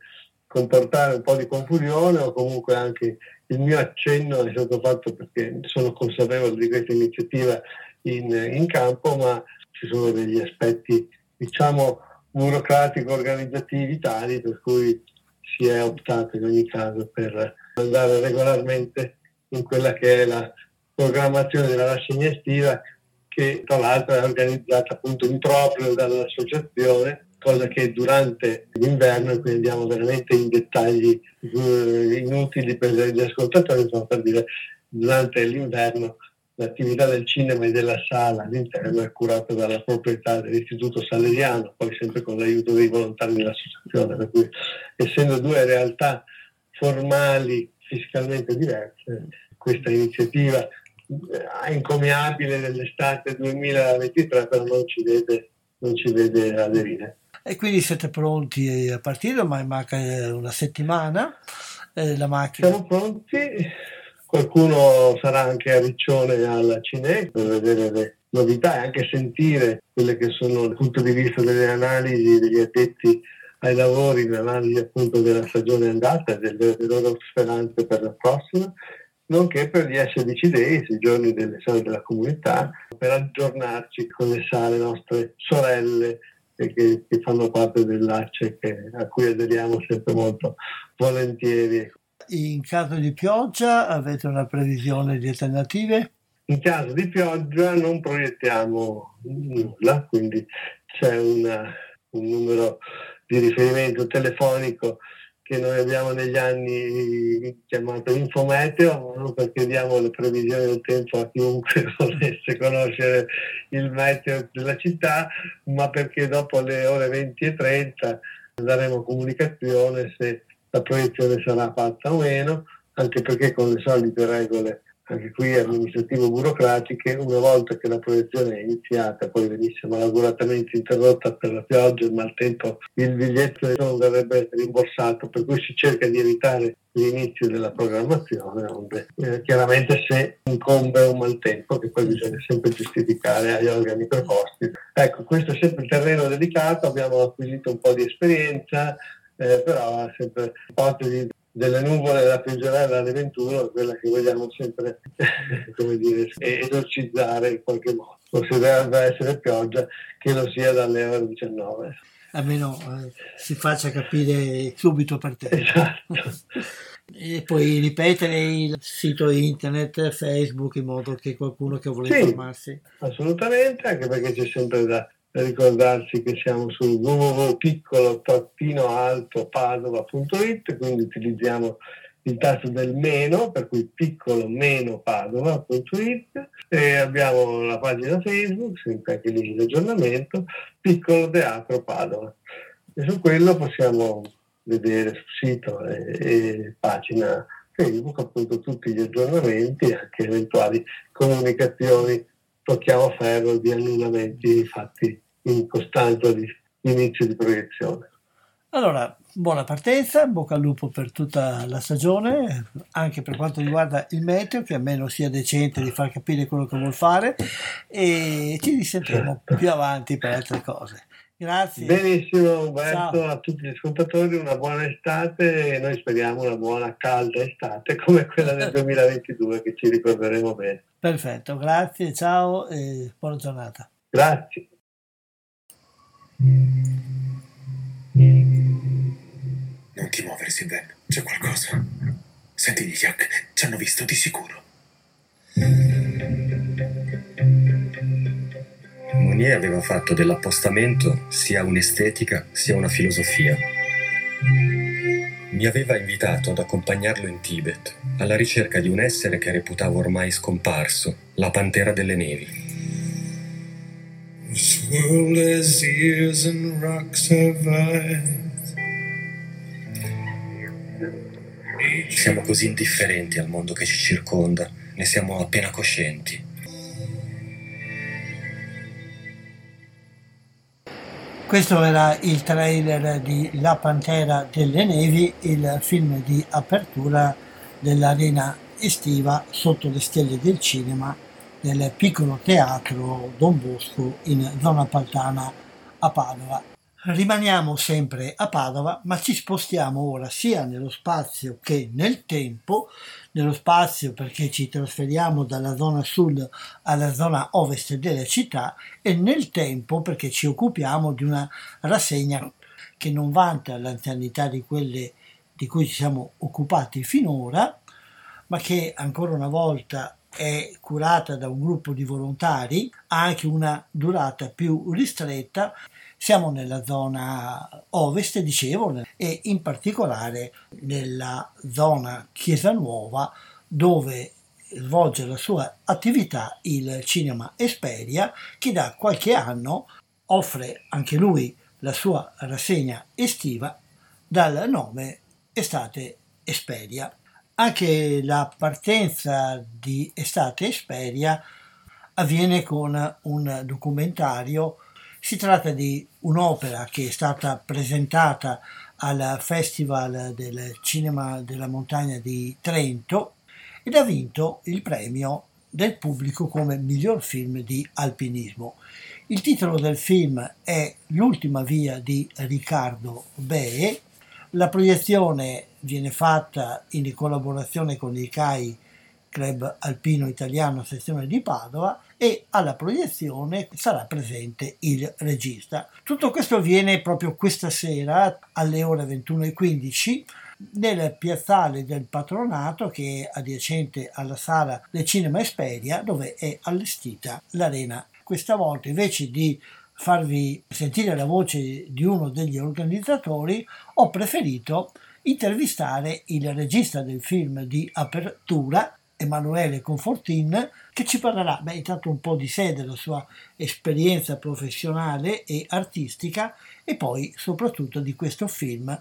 comportare un po' di confusione o comunque anche il mio accenno è stato fatto perché sono consapevole di questa iniziativa in, in campo, ma ci sono degli aspetti, diciamo, burocratico-organizzativi tali per cui si è optato in ogni caso per andare regolarmente in quella che è la programmazione della rassegna estiva che tra l'altro è organizzata appunto in proprio dall'associazione, cosa che durante l'inverno, e quindi andiamo veramente in dettagli eh, inutili per gli ascoltatori, insomma per dire durante l'inverno l'attività del cinema e della sala all'interno è curata dalla proprietà dell'Istituto Salesiano, poi sempre con l'aiuto dei volontari dell'associazione, per cui essendo due realtà formali fiscalmente diverse, questa iniziativa eh, encomiabile dell'estate 2023 però non ci vede, non ci vede aderire. E quindi siete pronti a partire, ma manca una settimana. Eh, la macchina. Siamo pronti, qualcuno sarà anche a Riccione alla Cine per vedere le novità e anche sentire quelle che sono dal punto di vista delle analisi degli addetti ai lavori, l'analisi appunto della stagione andata e delle, delle loro speranze per la prossima, nonché per gli SDC Days, i giorni delle sale della comunità, per aggiornarci con le sale nostre sorelle che, che fanno parte dell'ACE a cui aderiamo sempre molto volentieri. In caso di pioggia avete una previsione di alternative? In caso di pioggia non proiettiamo nulla, quindi c'è una, un numero di riferimento telefonico che noi abbiamo negli anni chiamato Infometeo, perché diamo le previsioni del tempo a chiunque volesse conoscere il meteo della città, ma perché dopo le ore 20 e 30 daremo comunicazione se la proiezione sarà fatta o meno, anche perché con le solite regole anche qui amministrativo-burocratiche, una volta che la proiezione è iniziata, poi venisse malauguratamente interrotta per la pioggia e il maltempo, il biglietto non essere rimborsato, per cui si cerca di evitare l'inizio della programmazione, onde eh, chiaramente se incombe un maltempo, che poi bisogna sempre giustificare agli organi preposti. Ecco, questo è sempre un terreno delicato, abbiamo acquisito un po' di esperienza, eh, però sempre ipotesi delle nuvole della pioggerella alle 21 quella che vogliamo sempre come dire, esorcizzare in qualche modo. O se deve essere pioggia, che lo sia dalle ore 19. Almeno eh, si faccia capire subito per te. Esatto. e poi ripetere il sito internet, Facebook, in modo che qualcuno che vuole sì, informarsi. Assolutamente, anche perché c'è sempre da ricordarci che siamo su www.piccolo-alto-padova.it, quindi utilizziamo il tasto del meno, per cui piccolo meno padova.it e abbiamo la pagina Facebook, sempre anche lì l'aggiornamento, piccolo teatro Padova. E su quello possiamo vedere sul sito e, e pagina Facebook appunto tutti gli aggiornamenti e anche eventuali comunicazioni tocchiamo ferro di annullamenti fatti in costanza di inizio di proiezione. Allora, buona partenza, bocca al lupo per tutta la stagione, anche per quanto riguarda il meteo, che almeno sia decente di far capire quello che vuol fare e ci risentiremo certo. più avanti per altre cose. Grazie. Benissimo Umberto, Ciao. a tutti gli ascoltatori una buona estate e noi speriamo una buona calda estate come quella del 2022 che ci ricorderemo bene. Perfetto, grazie, ciao e buona giornata. Grazie. Non ti muovere, Sylvain, c'è qualcosa. Senti gli yak, ci hanno visto di sicuro. Monnier aveva fatto dell'appostamento sia un'estetica sia una filosofia. Mi aveva invitato ad accompagnarlo in Tibet, alla ricerca di un essere che reputavo ormai scomparso, la pantera delle nevi. Siamo così indifferenti al mondo che ci circonda, ne siamo appena coscienti. Questo era il trailer di La Pantera delle Nevi, il film di apertura dell'arena estiva sotto le stelle del cinema del piccolo teatro Don Bosco in zona Paltana a Padova. Rimaniamo sempre a Padova, ma ci spostiamo ora sia nello spazio che nel tempo nello spazio perché ci trasferiamo dalla zona sud alla zona ovest della città e nel tempo perché ci occupiamo di una rassegna che non vanta l'anzianità di quelle di cui ci siamo occupati finora, ma che ancora una volta è curata da un gruppo di volontari, ha anche una durata più ristretta siamo nella zona ovest, dicevo, e in particolare nella zona Chiesa Nuova dove svolge la sua attività il Cinema Esperia che da qualche anno offre anche lui la sua rassegna estiva dal nome Estate Esperia. Anche la partenza di Estate Esperia avviene con un documentario si tratta di un'opera che è stata presentata al Festival del Cinema della Montagna di Trento ed ha vinto il premio del pubblico come miglior film di alpinismo. Il titolo del film è L'ultima via di Riccardo Bee. La proiezione viene fatta in collaborazione con il CAI Club Alpino Italiano sezione di Padova e alla proiezione sarà presente il regista. Tutto questo avviene proprio questa sera alle ore 21.15 nel piazzale del patronato che è adiacente alla sala del Cinema Esperia dove è allestita l'arena. Questa volta invece di farvi sentire la voce di uno degli organizzatori ho preferito intervistare il regista del film di apertura Emanuele Confortin che ci parlerà beh, intanto un po' di sé, della sua esperienza professionale e artistica e poi soprattutto di questo film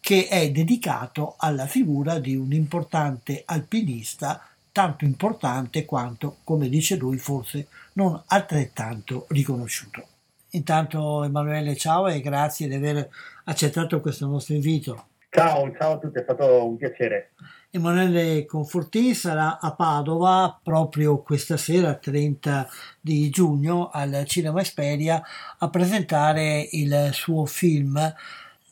che è dedicato alla figura di un importante alpinista, tanto importante quanto, come dice lui, forse non altrettanto riconosciuto. Intanto Emanuele ciao e grazie di aver accettato questo nostro invito. Ciao, ciao a tutti, è stato un piacere. Emanuele Confortini sarà a Padova proprio questa sera, 30 di giugno, al Cinema Esperia a presentare il suo film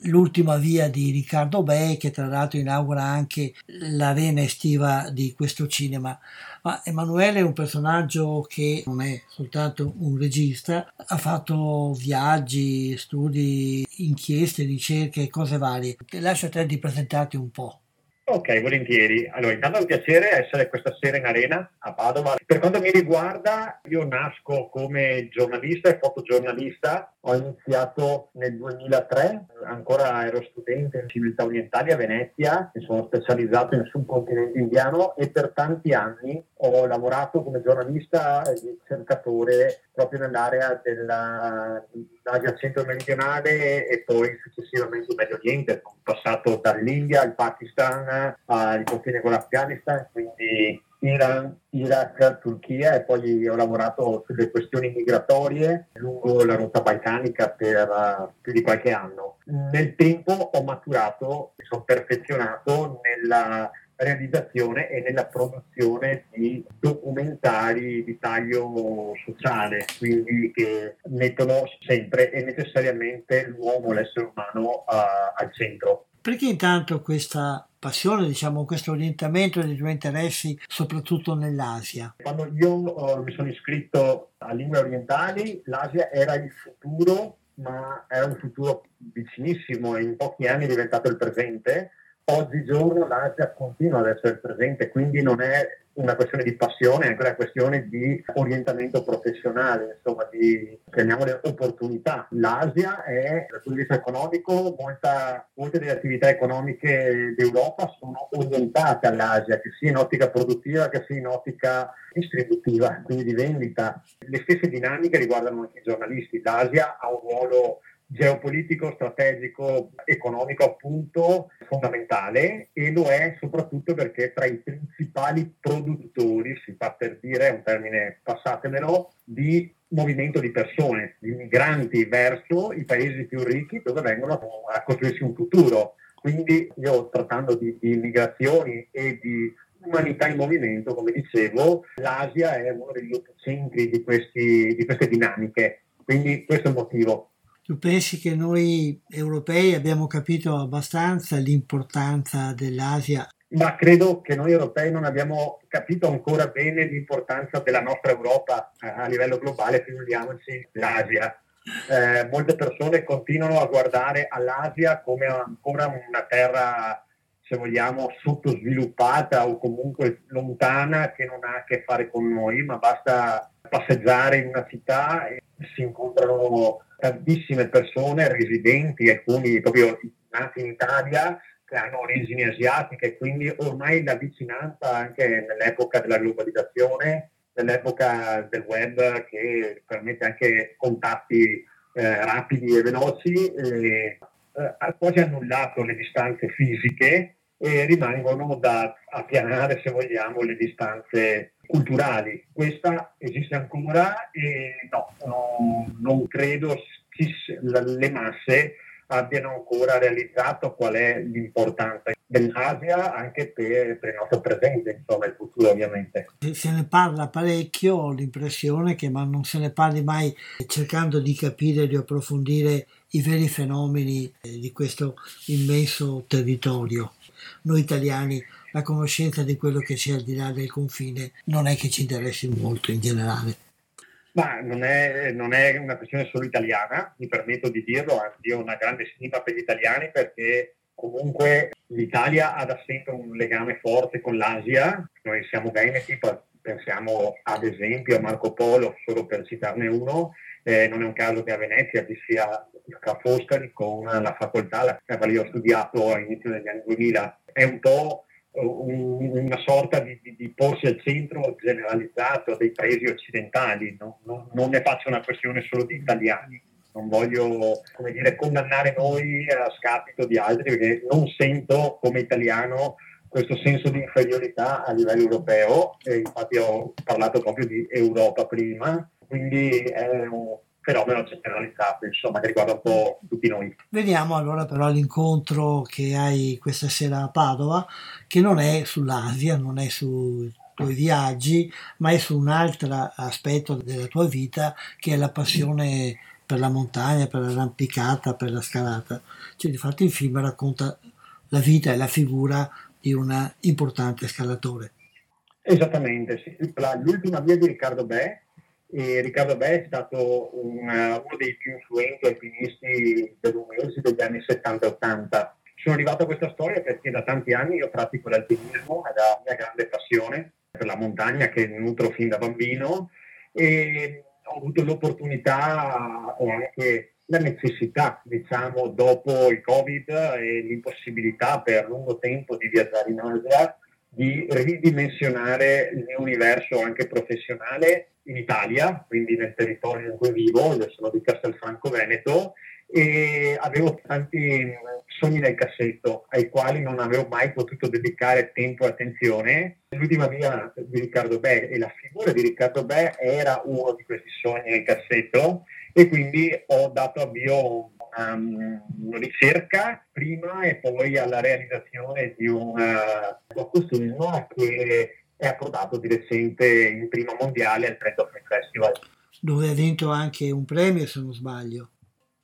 L'ultima via di Riccardo Bei, che tra l'altro inaugura anche l'arena estiva di questo cinema. Ma Emanuele è un personaggio che non è soltanto un regista, ha fatto viaggi, studi, inchieste, ricerche, cose varie. Lascio a te di presentarti un po'. Ok, volentieri. Allora, intanto è un piacere essere questa sera in arena a Padova. Per quanto mi riguarda, io nasco come giornalista e fotogiornalista. Ho iniziato nel 2003, ancora ero studente in civiltà orientali a Venezia, mi sono specializzato in subcontinente indiano e per tanti anni ho lavorato come giornalista e ricercatore proprio nell'area dell'Asia centro-meridionale e poi successivamente il Medio Oriente. Sono passato dall'India al Pakistan al confine con l'Afghanistan, quindi Iran, Iraq, Turchia e poi ho lavorato sulle questioni migratorie lungo la rotta balcanica per uh, più di qualche anno. Nel tempo ho maturato, mi sono perfezionato nella realizzazione e nella produzione di documentari di taglio sociale, quindi che mettono sempre e necessariamente l'uomo, l'essere umano uh, al centro. Perché intanto questa passione, diciamo, questo orientamento dei tuoi interessi, soprattutto nell'Asia? Quando io uh, mi sono iscritto a lingue orientali, l'Asia era il futuro, ma era un futuro vicinissimo e in pochi anni è diventato il presente oggigiorno l'Asia continua ad essere presente, quindi non è una questione di passione, è anche una questione di orientamento professionale, insomma, di chiamiamole opportunità. L'Asia è, dal punto di vista economico, molta, molte delle attività economiche d'Europa sono orientate all'Asia, che sia in ottica produttiva, che sia in ottica distributiva, quindi di vendita. Le stesse dinamiche riguardano anche i giornalisti. L'Asia ha un ruolo geopolitico, strategico, economico appunto fondamentale e lo è soprattutto perché tra i principali produttori, si fa per dire, è un termine passatemelo, di movimento di persone, di migranti verso i paesi più ricchi dove vengono a costruirsi un futuro. Quindi io trattando di, di migrazioni e di umanità in movimento, come dicevo, l'Asia è uno degli epicentri di, di queste dinamiche. Quindi questo è il motivo. Tu pensi che noi europei abbiamo capito abbastanza l'importanza dell'Asia? Ma credo che noi europei non abbiamo capito ancora bene l'importanza della nostra Europa a livello globale, figuriamoci l'Asia. Eh, molte persone continuano a guardare all'Asia come ancora una terra, se vogliamo, sottosviluppata o comunque lontana che non ha a che fare con noi, ma basta passeggiare in una città e si incontrano tantissime persone residenti, alcuni proprio nati in Italia, che hanno origini asiatiche, quindi ormai la vicinanza anche nell'epoca della globalizzazione, nell'epoca del web che permette anche contatti eh, rapidi e veloci, eh, ha quasi annullato le distanze fisiche e rimangono da appianare, se vogliamo, le distanze culturali. Questa esiste ancora e no, no non credo che le masse abbiano ancora realizzato qual è l'importanza dell'Asia anche per, per, il nostro presente, insomma, il futuro ovviamente. Se ne parla parecchio, ho l'impressione che ma non se ne parli mai cercando di capire, di approfondire i veri fenomeni eh, di questo immenso territorio. Noi italiani la conoscenza di quello che c'è al di là del confine non è che ci interessi molto in generale. Ma non è, non è una questione solo italiana, mi permetto di dirlo, anzi ho una grande stima per gli italiani perché comunque l'Italia ha da sempre un legame forte con l'Asia, noi siamo veneti, pensiamo ad esempio a Marco Polo, solo per citarne uno, eh, non è un caso che a Venezia ci sia Ca' Foscari con la facoltà, la quale io ho studiato all'inizio degli anni 2000, è un po' una sorta di, di, di, porsi al centro generalizzato dei paesi occidentali, no? non, non, ne faccio una questione solo di italiani, non voglio dire, condannare noi a scapito di altri perché non sento come italiano questo senso di inferiorità a livello europeo, e infatti ho parlato proprio di Europa prima, quindi è un, fenomeno generalizzato, insomma, che riguarda un po' tutti noi. Veniamo allora però all'incontro che hai questa sera a Padova, che non è sull'Asia, non è sui tuoi viaggi, ma è su un altro aspetto della tua vita che è la passione per la montagna, per l'arrampicata, per la scalata. Cioè, di fatto il film racconta la vita e la figura di un importante scalatore. Esattamente, sì. l'ultima via di Riccardo Bè e Riccardo Bè è stato un, uno dei più influenti alpinisti dell'Umesi degli anni 70-80. sono arrivato a questa storia perché da tanti anni io pratico l'alpinismo, è la mia grande passione per la montagna che nutro fin da bambino e ho avuto l'opportunità o anche la necessità, diciamo, dopo il Covid e l'impossibilità per lungo tempo di viaggiare in Asia, di ridimensionare il mio universo anche professionale in Italia, quindi nel territorio in cui vivo, io sono di Castelfranco Veneto, e avevo tanti sogni nel cassetto ai quali non avevo mai potuto dedicare tempo e attenzione. L'ultima via di Riccardo Bè e la figura di Riccardo Bè era uno di questi sogni nel cassetto e quindi ho dato avvio a una, ricerca prima e poi alla realizzazione di un docu-film che è approdato di recente in prima mondiale al Trento Film Festival. Dove ha vinto anche un premio se non sbaglio.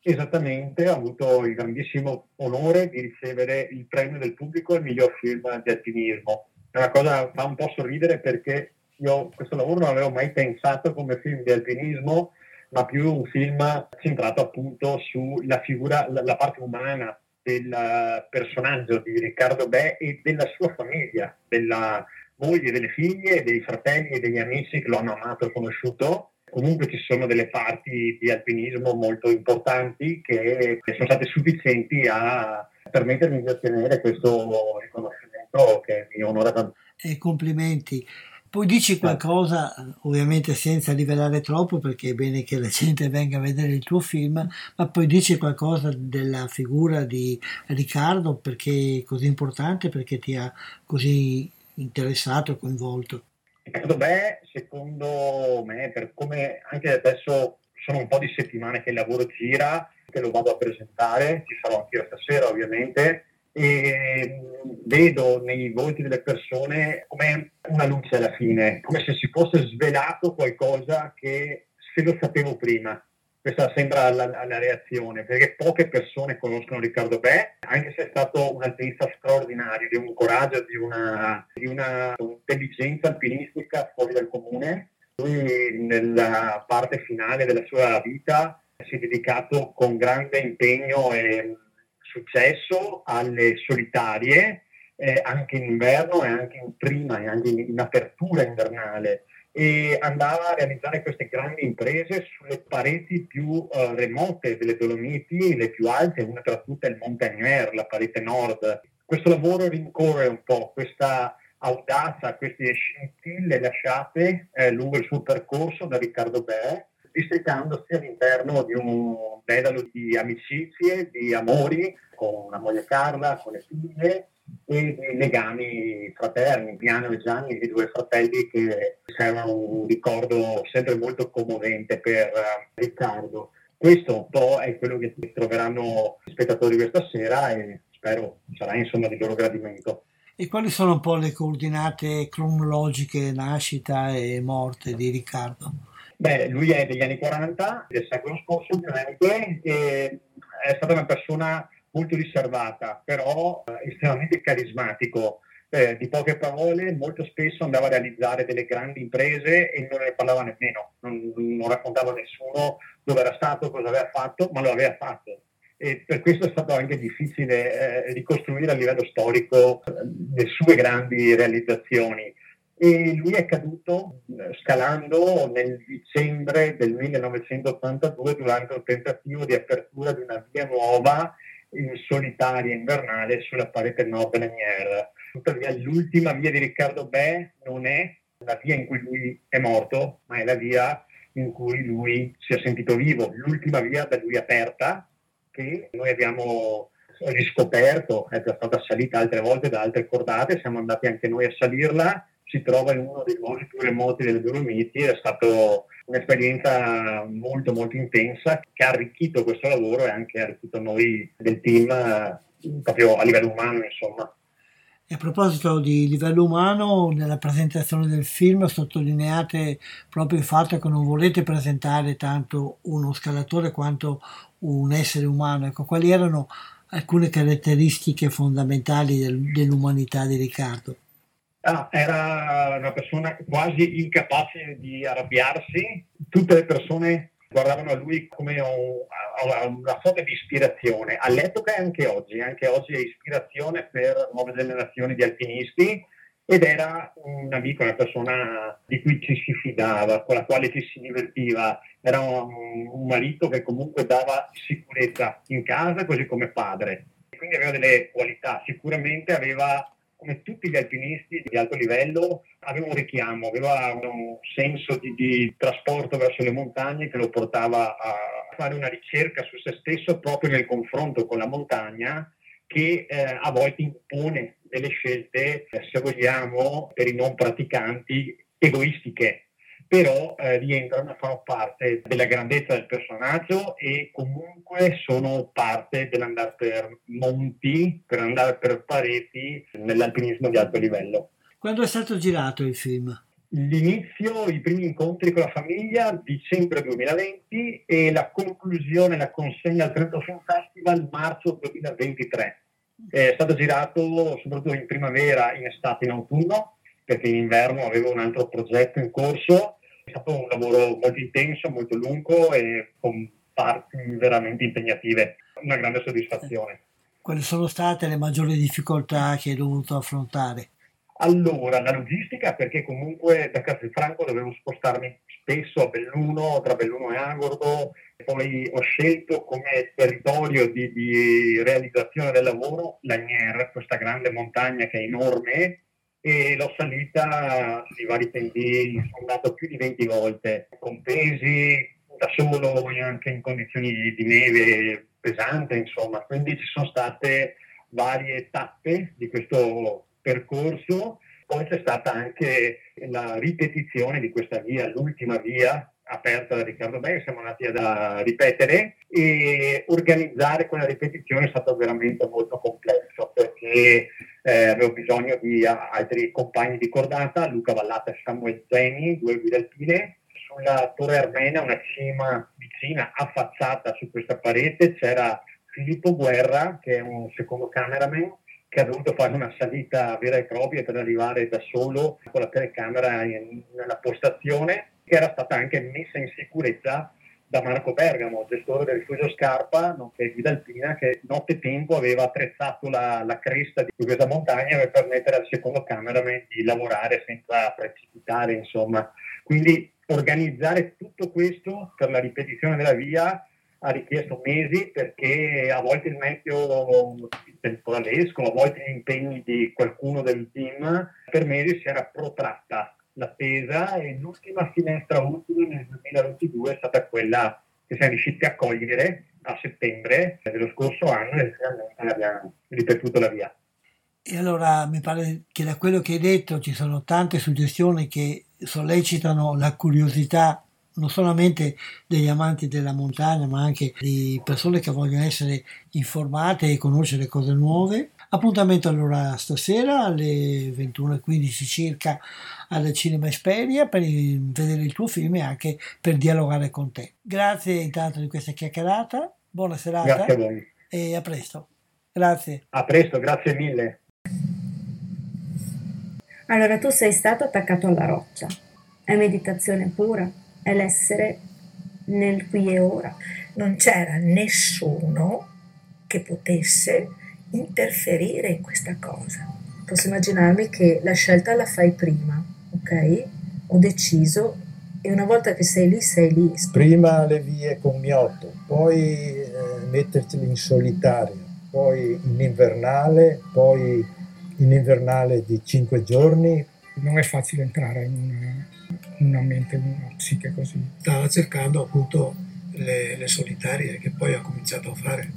Esattamente, ho avuto il grandissimo onore di ricevere il premio del pubblico al miglior film di alpinismo. È una cosa che fa un po' sorridere perché io questo lavoro non l'avevo mai pensato come film di alpinismo, ma più un film centrato appunto sulla figura, la, la parte umana del personaggio di Riccardo Bè e della sua famiglia, della moglie, delle figlie, dei fratelli e degli amici che lo hanno amato e conosciuto comunque ci sono delle parti di alpinismo molto importanti che sono state sufficienti a permettermi di ottenere questo riconoscimento che mi onora tanto. E complimenti. Poi dici qualcosa, ovviamente senza rivelare troppo perché è bene che la gente venga a vedere il tuo film, ma poi dici qualcosa della figura di Riccardo perché è così importante, perché ti ha così interessato coinvolto. Riccardo Beh, secondo me, per come anche adesso sono un po' di settimane che il lavoro gira, che lo vado a presentare, ci sarò anche io stasera ovviamente, e vedo nei volti delle persone come una luce alla fine, come se si fosse svelato qualcosa che se lo sapevo prima questa sembra la, la, reazione, perché poche persone conoscono Riccardo Bè, anche se è stato un alpinista straordinario, di un coraggio, di una, di una intelligenza alpinistica fuori dal comune. Lui nella parte finale della sua vita si è dedicato con grande impegno e successo alle solitarie, eh, anche in inverno e anche in prima e anche in, in apertura invernale e andava a realizzare queste grandi imprese sulle pareti più uh, remote delle Dolomiti, le più alte, una tra tutte è il Montagnier, la parete nord. Questo lavoro rincorre un po' questa audacia, queste scintille lasciate eh, lungo il suo percorso da Riccardo Bè, districandosi all'interno di un pedalo di amicizie, di amori con la moglie Carla, con le figlie e dei legami fraterni, Piano e Gianni, i due fratelli che servono un ricordo sempre molto commovente per uh, Riccardo. Questo un po' è quello che troveranno gli spettatori questa sera e spero sarà insomma di loro gradimento. E quali sono un po' le coordinate cronologiche nascita e morte di Riccardo? Beh, lui è degli anni 40, del secolo scorso ovviamente, è stata una persona molto riservata, però eh, estremamente carismatico. Eh, di poche parole, molto spesso andava a realizzare delle grandi imprese e non ne parlava nemmeno, non, non raccontava a nessuno dove era stato, cosa aveva fatto, ma lo aveva fatto. E per questo è stato anche difficile eh, ricostruire a livello storico eh, le sue grandi realizzazioni. E lui è caduto eh, scalando nel dicembre del 1982 durante un tentativo di apertura di una via nuova in solitaria invernale sulla parete nord Lanière. Tuttavia l'ultima via di Riccardo Bè non è la via in cui lui è morto, ma è la via in cui lui si è sentito vivo, l'ultima via da lui aperta che noi abbiamo riscoperto, è già stata salita altre volte da altre cordate, siamo andati anche noi a salirla, si trova in uno dei luoghi più remoti delle Dolomiti è stata un'esperienza molto molto intensa che ha arricchito questo lavoro e anche arricchito noi del team proprio a livello umano insomma. E a proposito di livello umano, nella presentazione del film sottolineate proprio il fatto che non volete presentare tanto uno scalatore quanto un essere umano. Ecco, quali erano alcune caratteristiche fondamentali del, dell'umanità di Riccardo? Ah, era una persona quasi incapace di arrabbiarsi. Tutte le persone guardavano a lui come un, una sorta di ispirazione. All'epoca e anche oggi, anche oggi è ispirazione per nuove generazioni di alpinisti ed era un amico, una persona di cui ci si fidava, con la quale ci si divertiva. Era un marito che comunque dava sicurezza in casa, così come padre. Quindi aveva delle qualità, sicuramente aveva come tutti gli alpinisti di alto livello, aveva un richiamo, aveva un senso di, di, trasporto verso le montagne che lo portava a fare una ricerca su se stesso proprio nel confronto con la montagna che eh, a volte impone delle scelte, eh, se vogliamo, per i non praticanti egoistiche, però eh, rientrano a far parte della grandezza del personaggio e comunque sono parte dell'andare per monti, per andare per pareti nell'alpinismo di alto livello. Quando è stato girato il film? L'inizio, i primi incontri con la famiglia, dicembre 2020 e la conclusione, la consegna al Trento Film Festival marzo 2023. È stato girato soprattutto in primavera, in estate, in autunno, perché in inverno avevo un altro progetto in corso. È stato un lavoro molto intenso, molto lungo e con parti veramente impegnative. Una grande soddisfazione. Quali sono state le maggiori difficoltà che hai dovuto affrontare? Allora, la logistica, perché comunque da Castelfranco dovevo spostarmi spesso a Belluno, tra Belluno e Agordo, poi ho scelto come territorio di, di realizzazione del lavoro l'Agnier, questa grande montagna che è enorme, e l'ho salita sui vari pendii, sono andato più di 20 volte, con pesi, da solo, anche in condizioni di neve pesante, insomma. Quindi ci sono state varie tappe di questo percorso, poi c'è stata anche la ripetizione di questa via, l'ultima via aperta da Riccardo Beghi, siamo andati a ripetere e organizzare quella ripetizione è stato veramente molto complesso perché eh, avevo bisogno di altri compagni di cordata, Luca Vallata e Samuel Zeni, due guide alpine. Sulla Torre Armena, una cima vicina, affacciata su questa parete, c'era Filippo Guerra, che è un secondo cameraman, che ha dovuto fare una salita vera e propria per arrivare da solo con la telecamera in, nella postazione, che era stata anche messa in sicurezza da Marco Bergamo, gestore del rifugio Scarpa, nonché guida alpina, che notte tempo aveva attrezzato la, la cresta di questa montagna per permettere al secondo cameraman di lavorare senza precipitare, insomma. Quindi organizzare tutto questo per la ripetizione della via ha richiesto mesi perché a volte il meteo temporalesco, a volte gli impegni di qualcuno del team, per mesi si era protratta l'attesa e l'ultima finestra utile nel 2022 è stata quella che siamo riusciti a cogliere a settembre dello scorso anno e finalmente abbiamo ripetuto la via. E allora mi pare che da quello che hai detto ci sono tante suggestioni che sollecitano la curiosità non solamente degli amanti della montagna, ma anche di persone che vogliono essere informate e conoscere cose nuove. Appuntamento allora stasera alle 21.15 circa al Cinema Esperia per vedere il tuo film e anche per dialogare con te. Grazie intanto di questa chiacchierata, buona serata grazie a voi. e a presto. Grazie. A presto, grazie mille. Allora tu sei stato attaccato alla roccia, è meditazione pura è l'essere nel qui e ora. Non c'era nessuno che potesse interferire in questa cosa. Posso immaginarmi che la scelta la fai prima, ok? Ho deciso e una volta che sei lì, sei lì. Prima le vie con Miotto, poi eh, metterteli in solitario, poi in invernale, poi in invernale di cinque giorni. Non è facile entrare in una una mente, una psiche così. Stava cercando appunto le, le solitarie che poi ha cominciato a fare.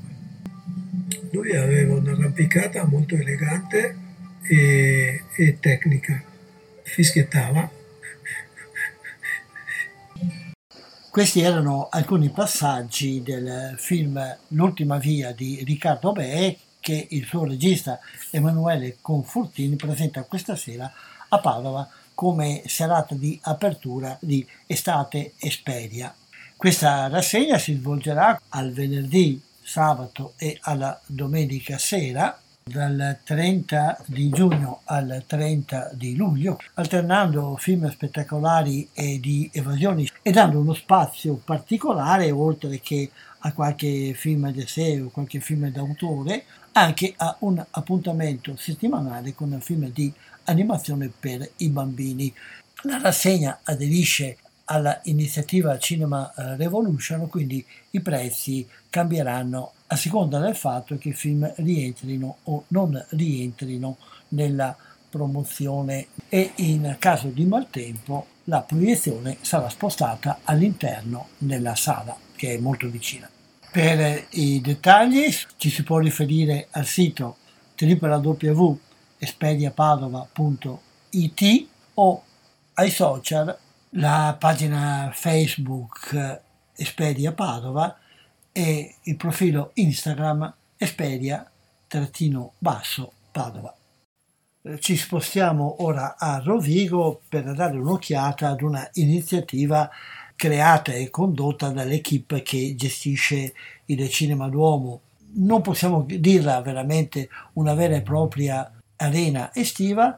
Lui aveva un'arrampicata molto elegante e, e tecnica, fischiettava. Questi erano alcuni passaggi del film L'ultima via di Riccardo Bee che il suo regista Emanuele Confortini presenta questa sera a Padova come serata di apertura di Estate Esperia. Questa rassegna si svolgerà al venerdì, sabato e alla domenica sera dal 30 di giugno al 30 di luglio, alternando film spettacolari e di evasioni e dando uno spazio particolare, oltre che a qualche film di sé o qualche film d'autore, anche a un appuntamento settimanale con film di animazione per i bambini. La rassegna aderisce alla iniziativa Cinema eh, Revolution, quindi i prezzi cambieranno a seconda del fatto che i film rientrino o non rientrino nella promozione e in caso di maltempo la proiezione sarà spostata all'interno della sala che è molto vicina. Per i dettagli ci si può riferire al sito www.espediapadova.it o ai social la pagina Facebook Espedia Padova e il profilo Instagram Espedia-Padova. Eh, ci spostiamo ora a Rovigo per dare un'occhiata ad una iniziativa creata e condotta dall'equipe che gestisce il Cinema Duomo. Non possiamo dirla veramente una vera e propria arena estiva,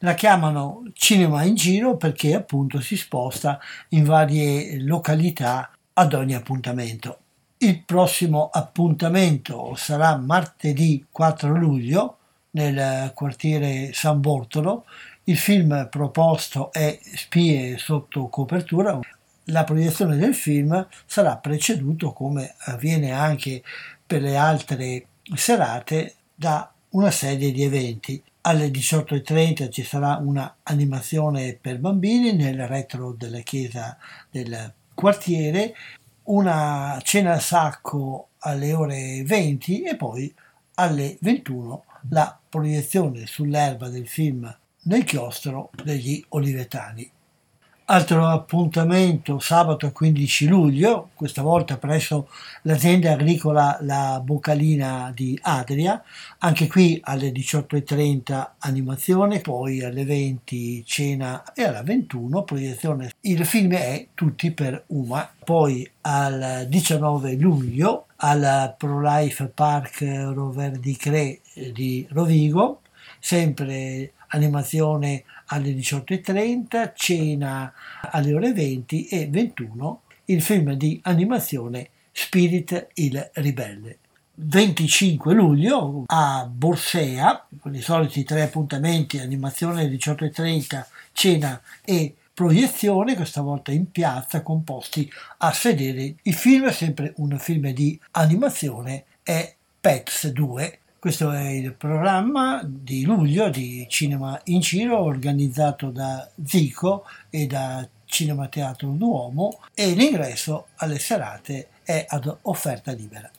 la chiamano cinema in giro perché appunto si sposta in varie località ad ogni appuntamento. Il prossimo appuntamento sarà martedì 4 luglio nel quartiere San Bortolo. Il film proposto è Spie sotto copertura. La proiezione del film sarà preceduto, come avviene anche per le altre serate, da una serie di eventi. Alle 18.30 ci sarà una animazione per bambini nel retro della chiesa del quartiere una cena al sacco alle ore 20 e poi alle 21 la proiezione sull'erba del film Nel chiostro degli Olivetani. Altro appuntamento sabato 15 luglio, questa volta presso l'azienda agricola La Boccalina di Adria, anche qui alle 18.30 animazione, poi alle 20 cena e alle 21 proiezione. Il film è Tutti per Uma. Poi al 19 luglio al ProLife Park Rover di Cre di Rovigo, sempre animazione alle 18.30, cena alle ore 20 e 21 il film di animazione Spirit il ribelle. 25 luglio a Borsea, con i soliti tre appuntamenti, animazione alle 18.30, cena e proiezione, questa volta in piazza, composti a sedere. Il film è sempre un film di animazione, è Pets 2, questo è il programma di luglio di Cinema in Ciro organizzato da Zico e da Cinema Teatro Duomo e l'ingresso alle serate è ad offerta libera.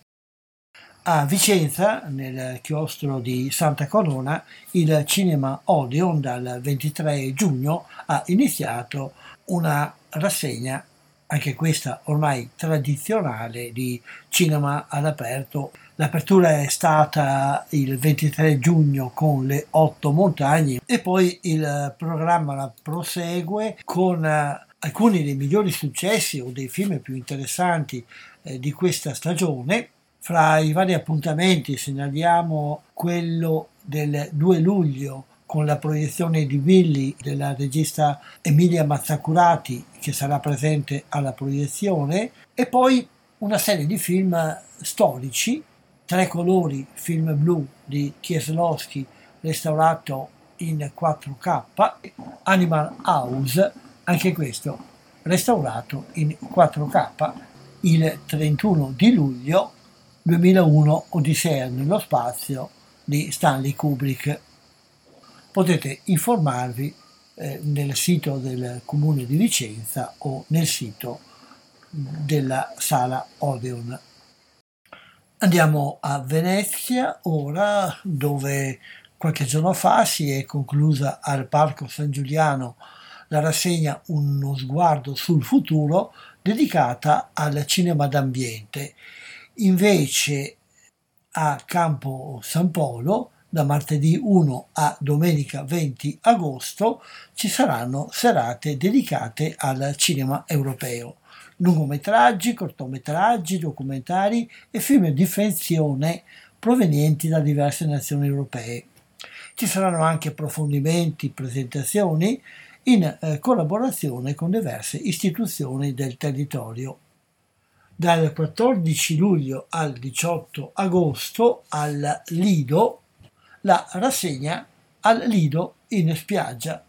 A Vicenza, nel chiostro di Santa Corona, il Cinema Odeon dal 23 giugno ha iniziato una rassegna, anche questa ormai tradizionale, di cinema all'aperto L'apertura è stata il 23 giugno con le otto montagne e poi il programma la prosegue con eh, alcuni dei migliori successi o dei film più interessanti eh, di questa stagione. Fra i vari appuntamenti segnaliamo quello del 2 luglio con la proiezione di Willy della regista Emilia Mazzacurati che sarà presente alla proiezione e poi una serie di film storici Tre colori, film blu di Kieslowski, restaurato in 4K, Animal House, anche questo restaurato in 4K, il 31 di luglio 2001 Odissea nello spazio di Stanley Kubrick. Potete informarvi eh, nel sito del comune di Vicenza o nel sito della sala Odeon. Andiamo a Venezia ora dove qualche giorno fa si è conclusa al Parco San Giuliano la rassegna Uno sguardo sul futuro dedicata al cinema d'ambiente. Invece a Campo San Polo da martedì 1 a domenica 20 agosto ci saranno serate dedicate al cinema europeo lungometraggi, cortometraggi, documentari e film di finzione provenienti da diverse nazioni europee. Ci saranno anche approfondimenti, presentazioni in eh, collaborazione con diverse istituzioni del territorio. Dal 14 luglio al 18 agosto al Lido la rassegna al Lido in spiaggia.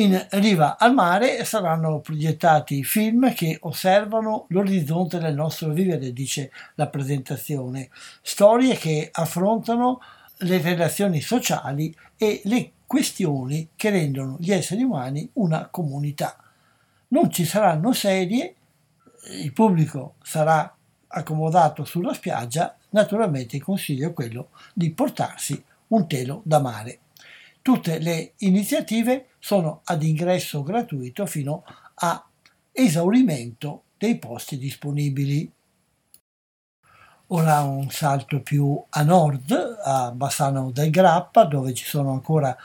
In riva al mare saranno proiettati film che osservano l'orizzonte del nostro vivere, dice la presentazione, storie che affrontano le relazioni sociali e le questioni che rendono gli esseri umani una comunità. Non ci saranno serie, il pubblico sarà accomodato sulla spiaggia, naturalmente il consiglio è quello di portarsi un telo da mare. Tutte le iniziative sono ad ingresso gratuito fino a esaurimento dei posti disponibili. Ora un salto più a nord, a Bassano del Grappa, dove ci sono ancora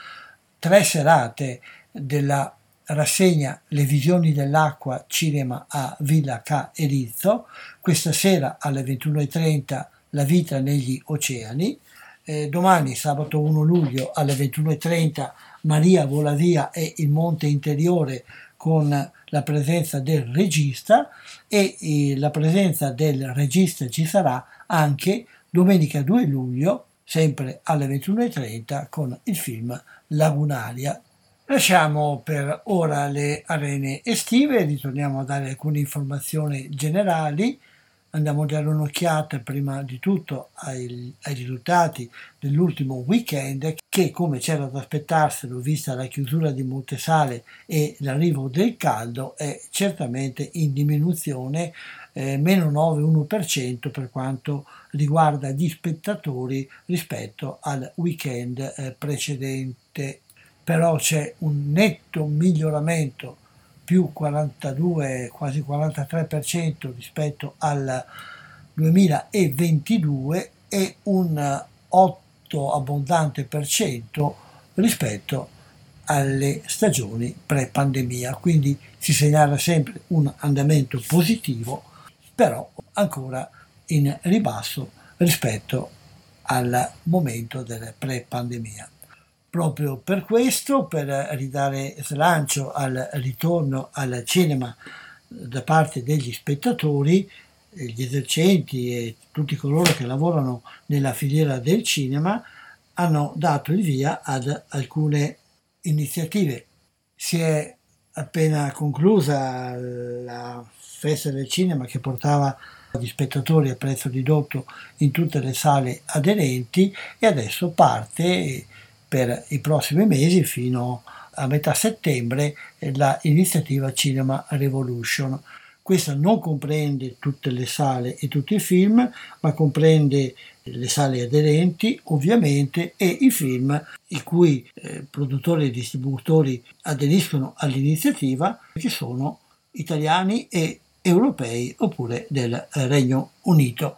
tre serate della rassegna Le visioni dell'acqua cinema a Villa K. Erizzo, questa sera alle 21.30 La vita negli oceani, eh, domani sabato 1 luglio alle 21.30 Maria vola via e il monte interiore con la presenza del regista e la presenza del regista ci sarà anche domenica 2 luglio sempre alle 21.30 con il film Lagunaria. Lasciamo per ora le arene estive, ritorniamo a dare alcune informazioni generali andiamo a dare un'occhiata prima di tutto ai, ai, risultati dell'ultimo weekend che come c'era da aspettarselo vista la chiusura di Montesale e l'arrivo del caldo è certamente in diminuzione eh, meno 9,1% per quanto riguarda gli spettatori rispetto al weekend eh, precedente. Però c'è un netto miglioramento più 42, quasi 43% rispetto al 2022 e un 8 abbondante per cento rispetto alle stagioni pre-pandemia. Quindi si segnala sempre un andamento positivo, però ancora in ribasso rispetto al momento della pre-pandemia. Proprio per questo, per ridare slancio al ritorno al cinema da parte degli spettatori, gli esercenti e tutti coloro che lavorano nella filiera del cinema hanno dato il via ad alcune iniziative. Si è appena conclusa la festa del cinema che portava gli spettatori a prezzo ridotto in tutte le sale aderenti e adesso parte per i prossimi mesi fino a metà settembre l'iniziativa Cinema Revolution. Questa non comprende tutte le sale e tutti i film, ma comprende le sale aderenti ovviamente e i film i cui eh, produttori e distributori aderiscono all'iniziativa che sono italiani e europei oppure del Regno Unito.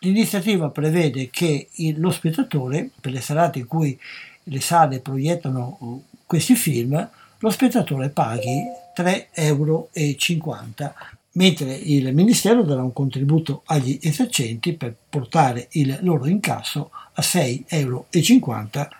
L'iniziativa prevede che lo spettatore, per le serate in cui le sale proiettano uh, questi film, lo spettatore paghi 3,50 euro, mentre il Ministero darà un contributo agli esercenti per portare il loro incasso a 6,50 euro.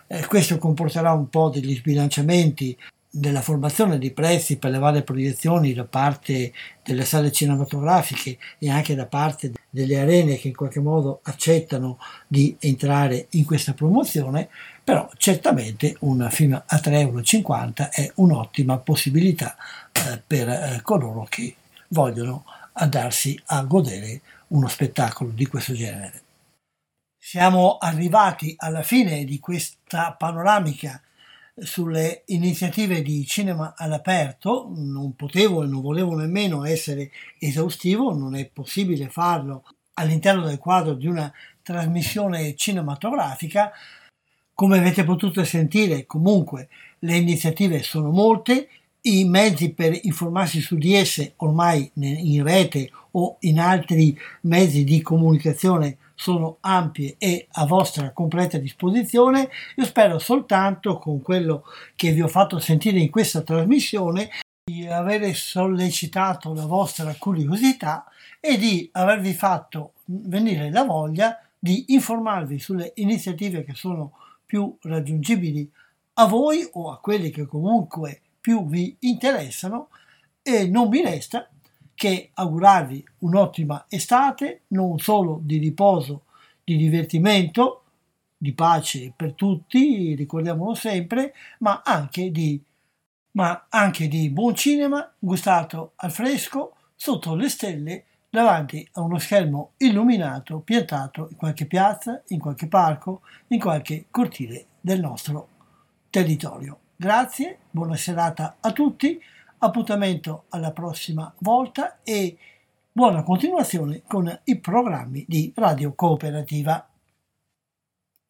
Eh, questo comporterà un po' degli sbilanciamenti della formazione di prezzi per le varie proiezioni da parte delle sale cinematografiche e anche da parte delle arene che in qualche modo accettano di entrare in questa promozione, però certamente un film a 3,50 euro è un'ottima possibilità eh, per eh, coloro che vogliono andarsi a godere uno spettacolo di questo genere. Siamo arrivati alla fine di questa panoramica sulle iniziative di cinema all'aperto, non potevo e non volevo nemmeno essere esaustivo, non è possibile farlo all'interno del quadro di una trasmissione cinematografica, come avete potuto sentire, comunque le iniziative sono molte, i mezzi per informarsi su di esse ormai in rete o in altri mezzi di comunicazione sono ampie e a vostra completa disposizione. Io spero soltanto con quello che vi ho fatto sentire in questa trasmissione di avere sollecitato la vostra curiosità e di avervi fatto venire la voglia di informarvi sulle iniziative che sono più raggiungibili a voi o a quelli che comunque più vi interessano. E non mi resta che augurarvi un'ottima estate, non solo di riposo, di divertimento, di pace per tutti, ricordiamolo sempre, ma anche di, ma anche di buon cinema gustato al fresco sotto le stelle davanti a uno schermo illuminato piantato in qualche piazza, in qualche parco, in qualche cortile del nostro territorio. Grazie, buona serata a tutti, appuntamento alla prossima volta e buona continuazione con i programmi di Radio Cooperativa.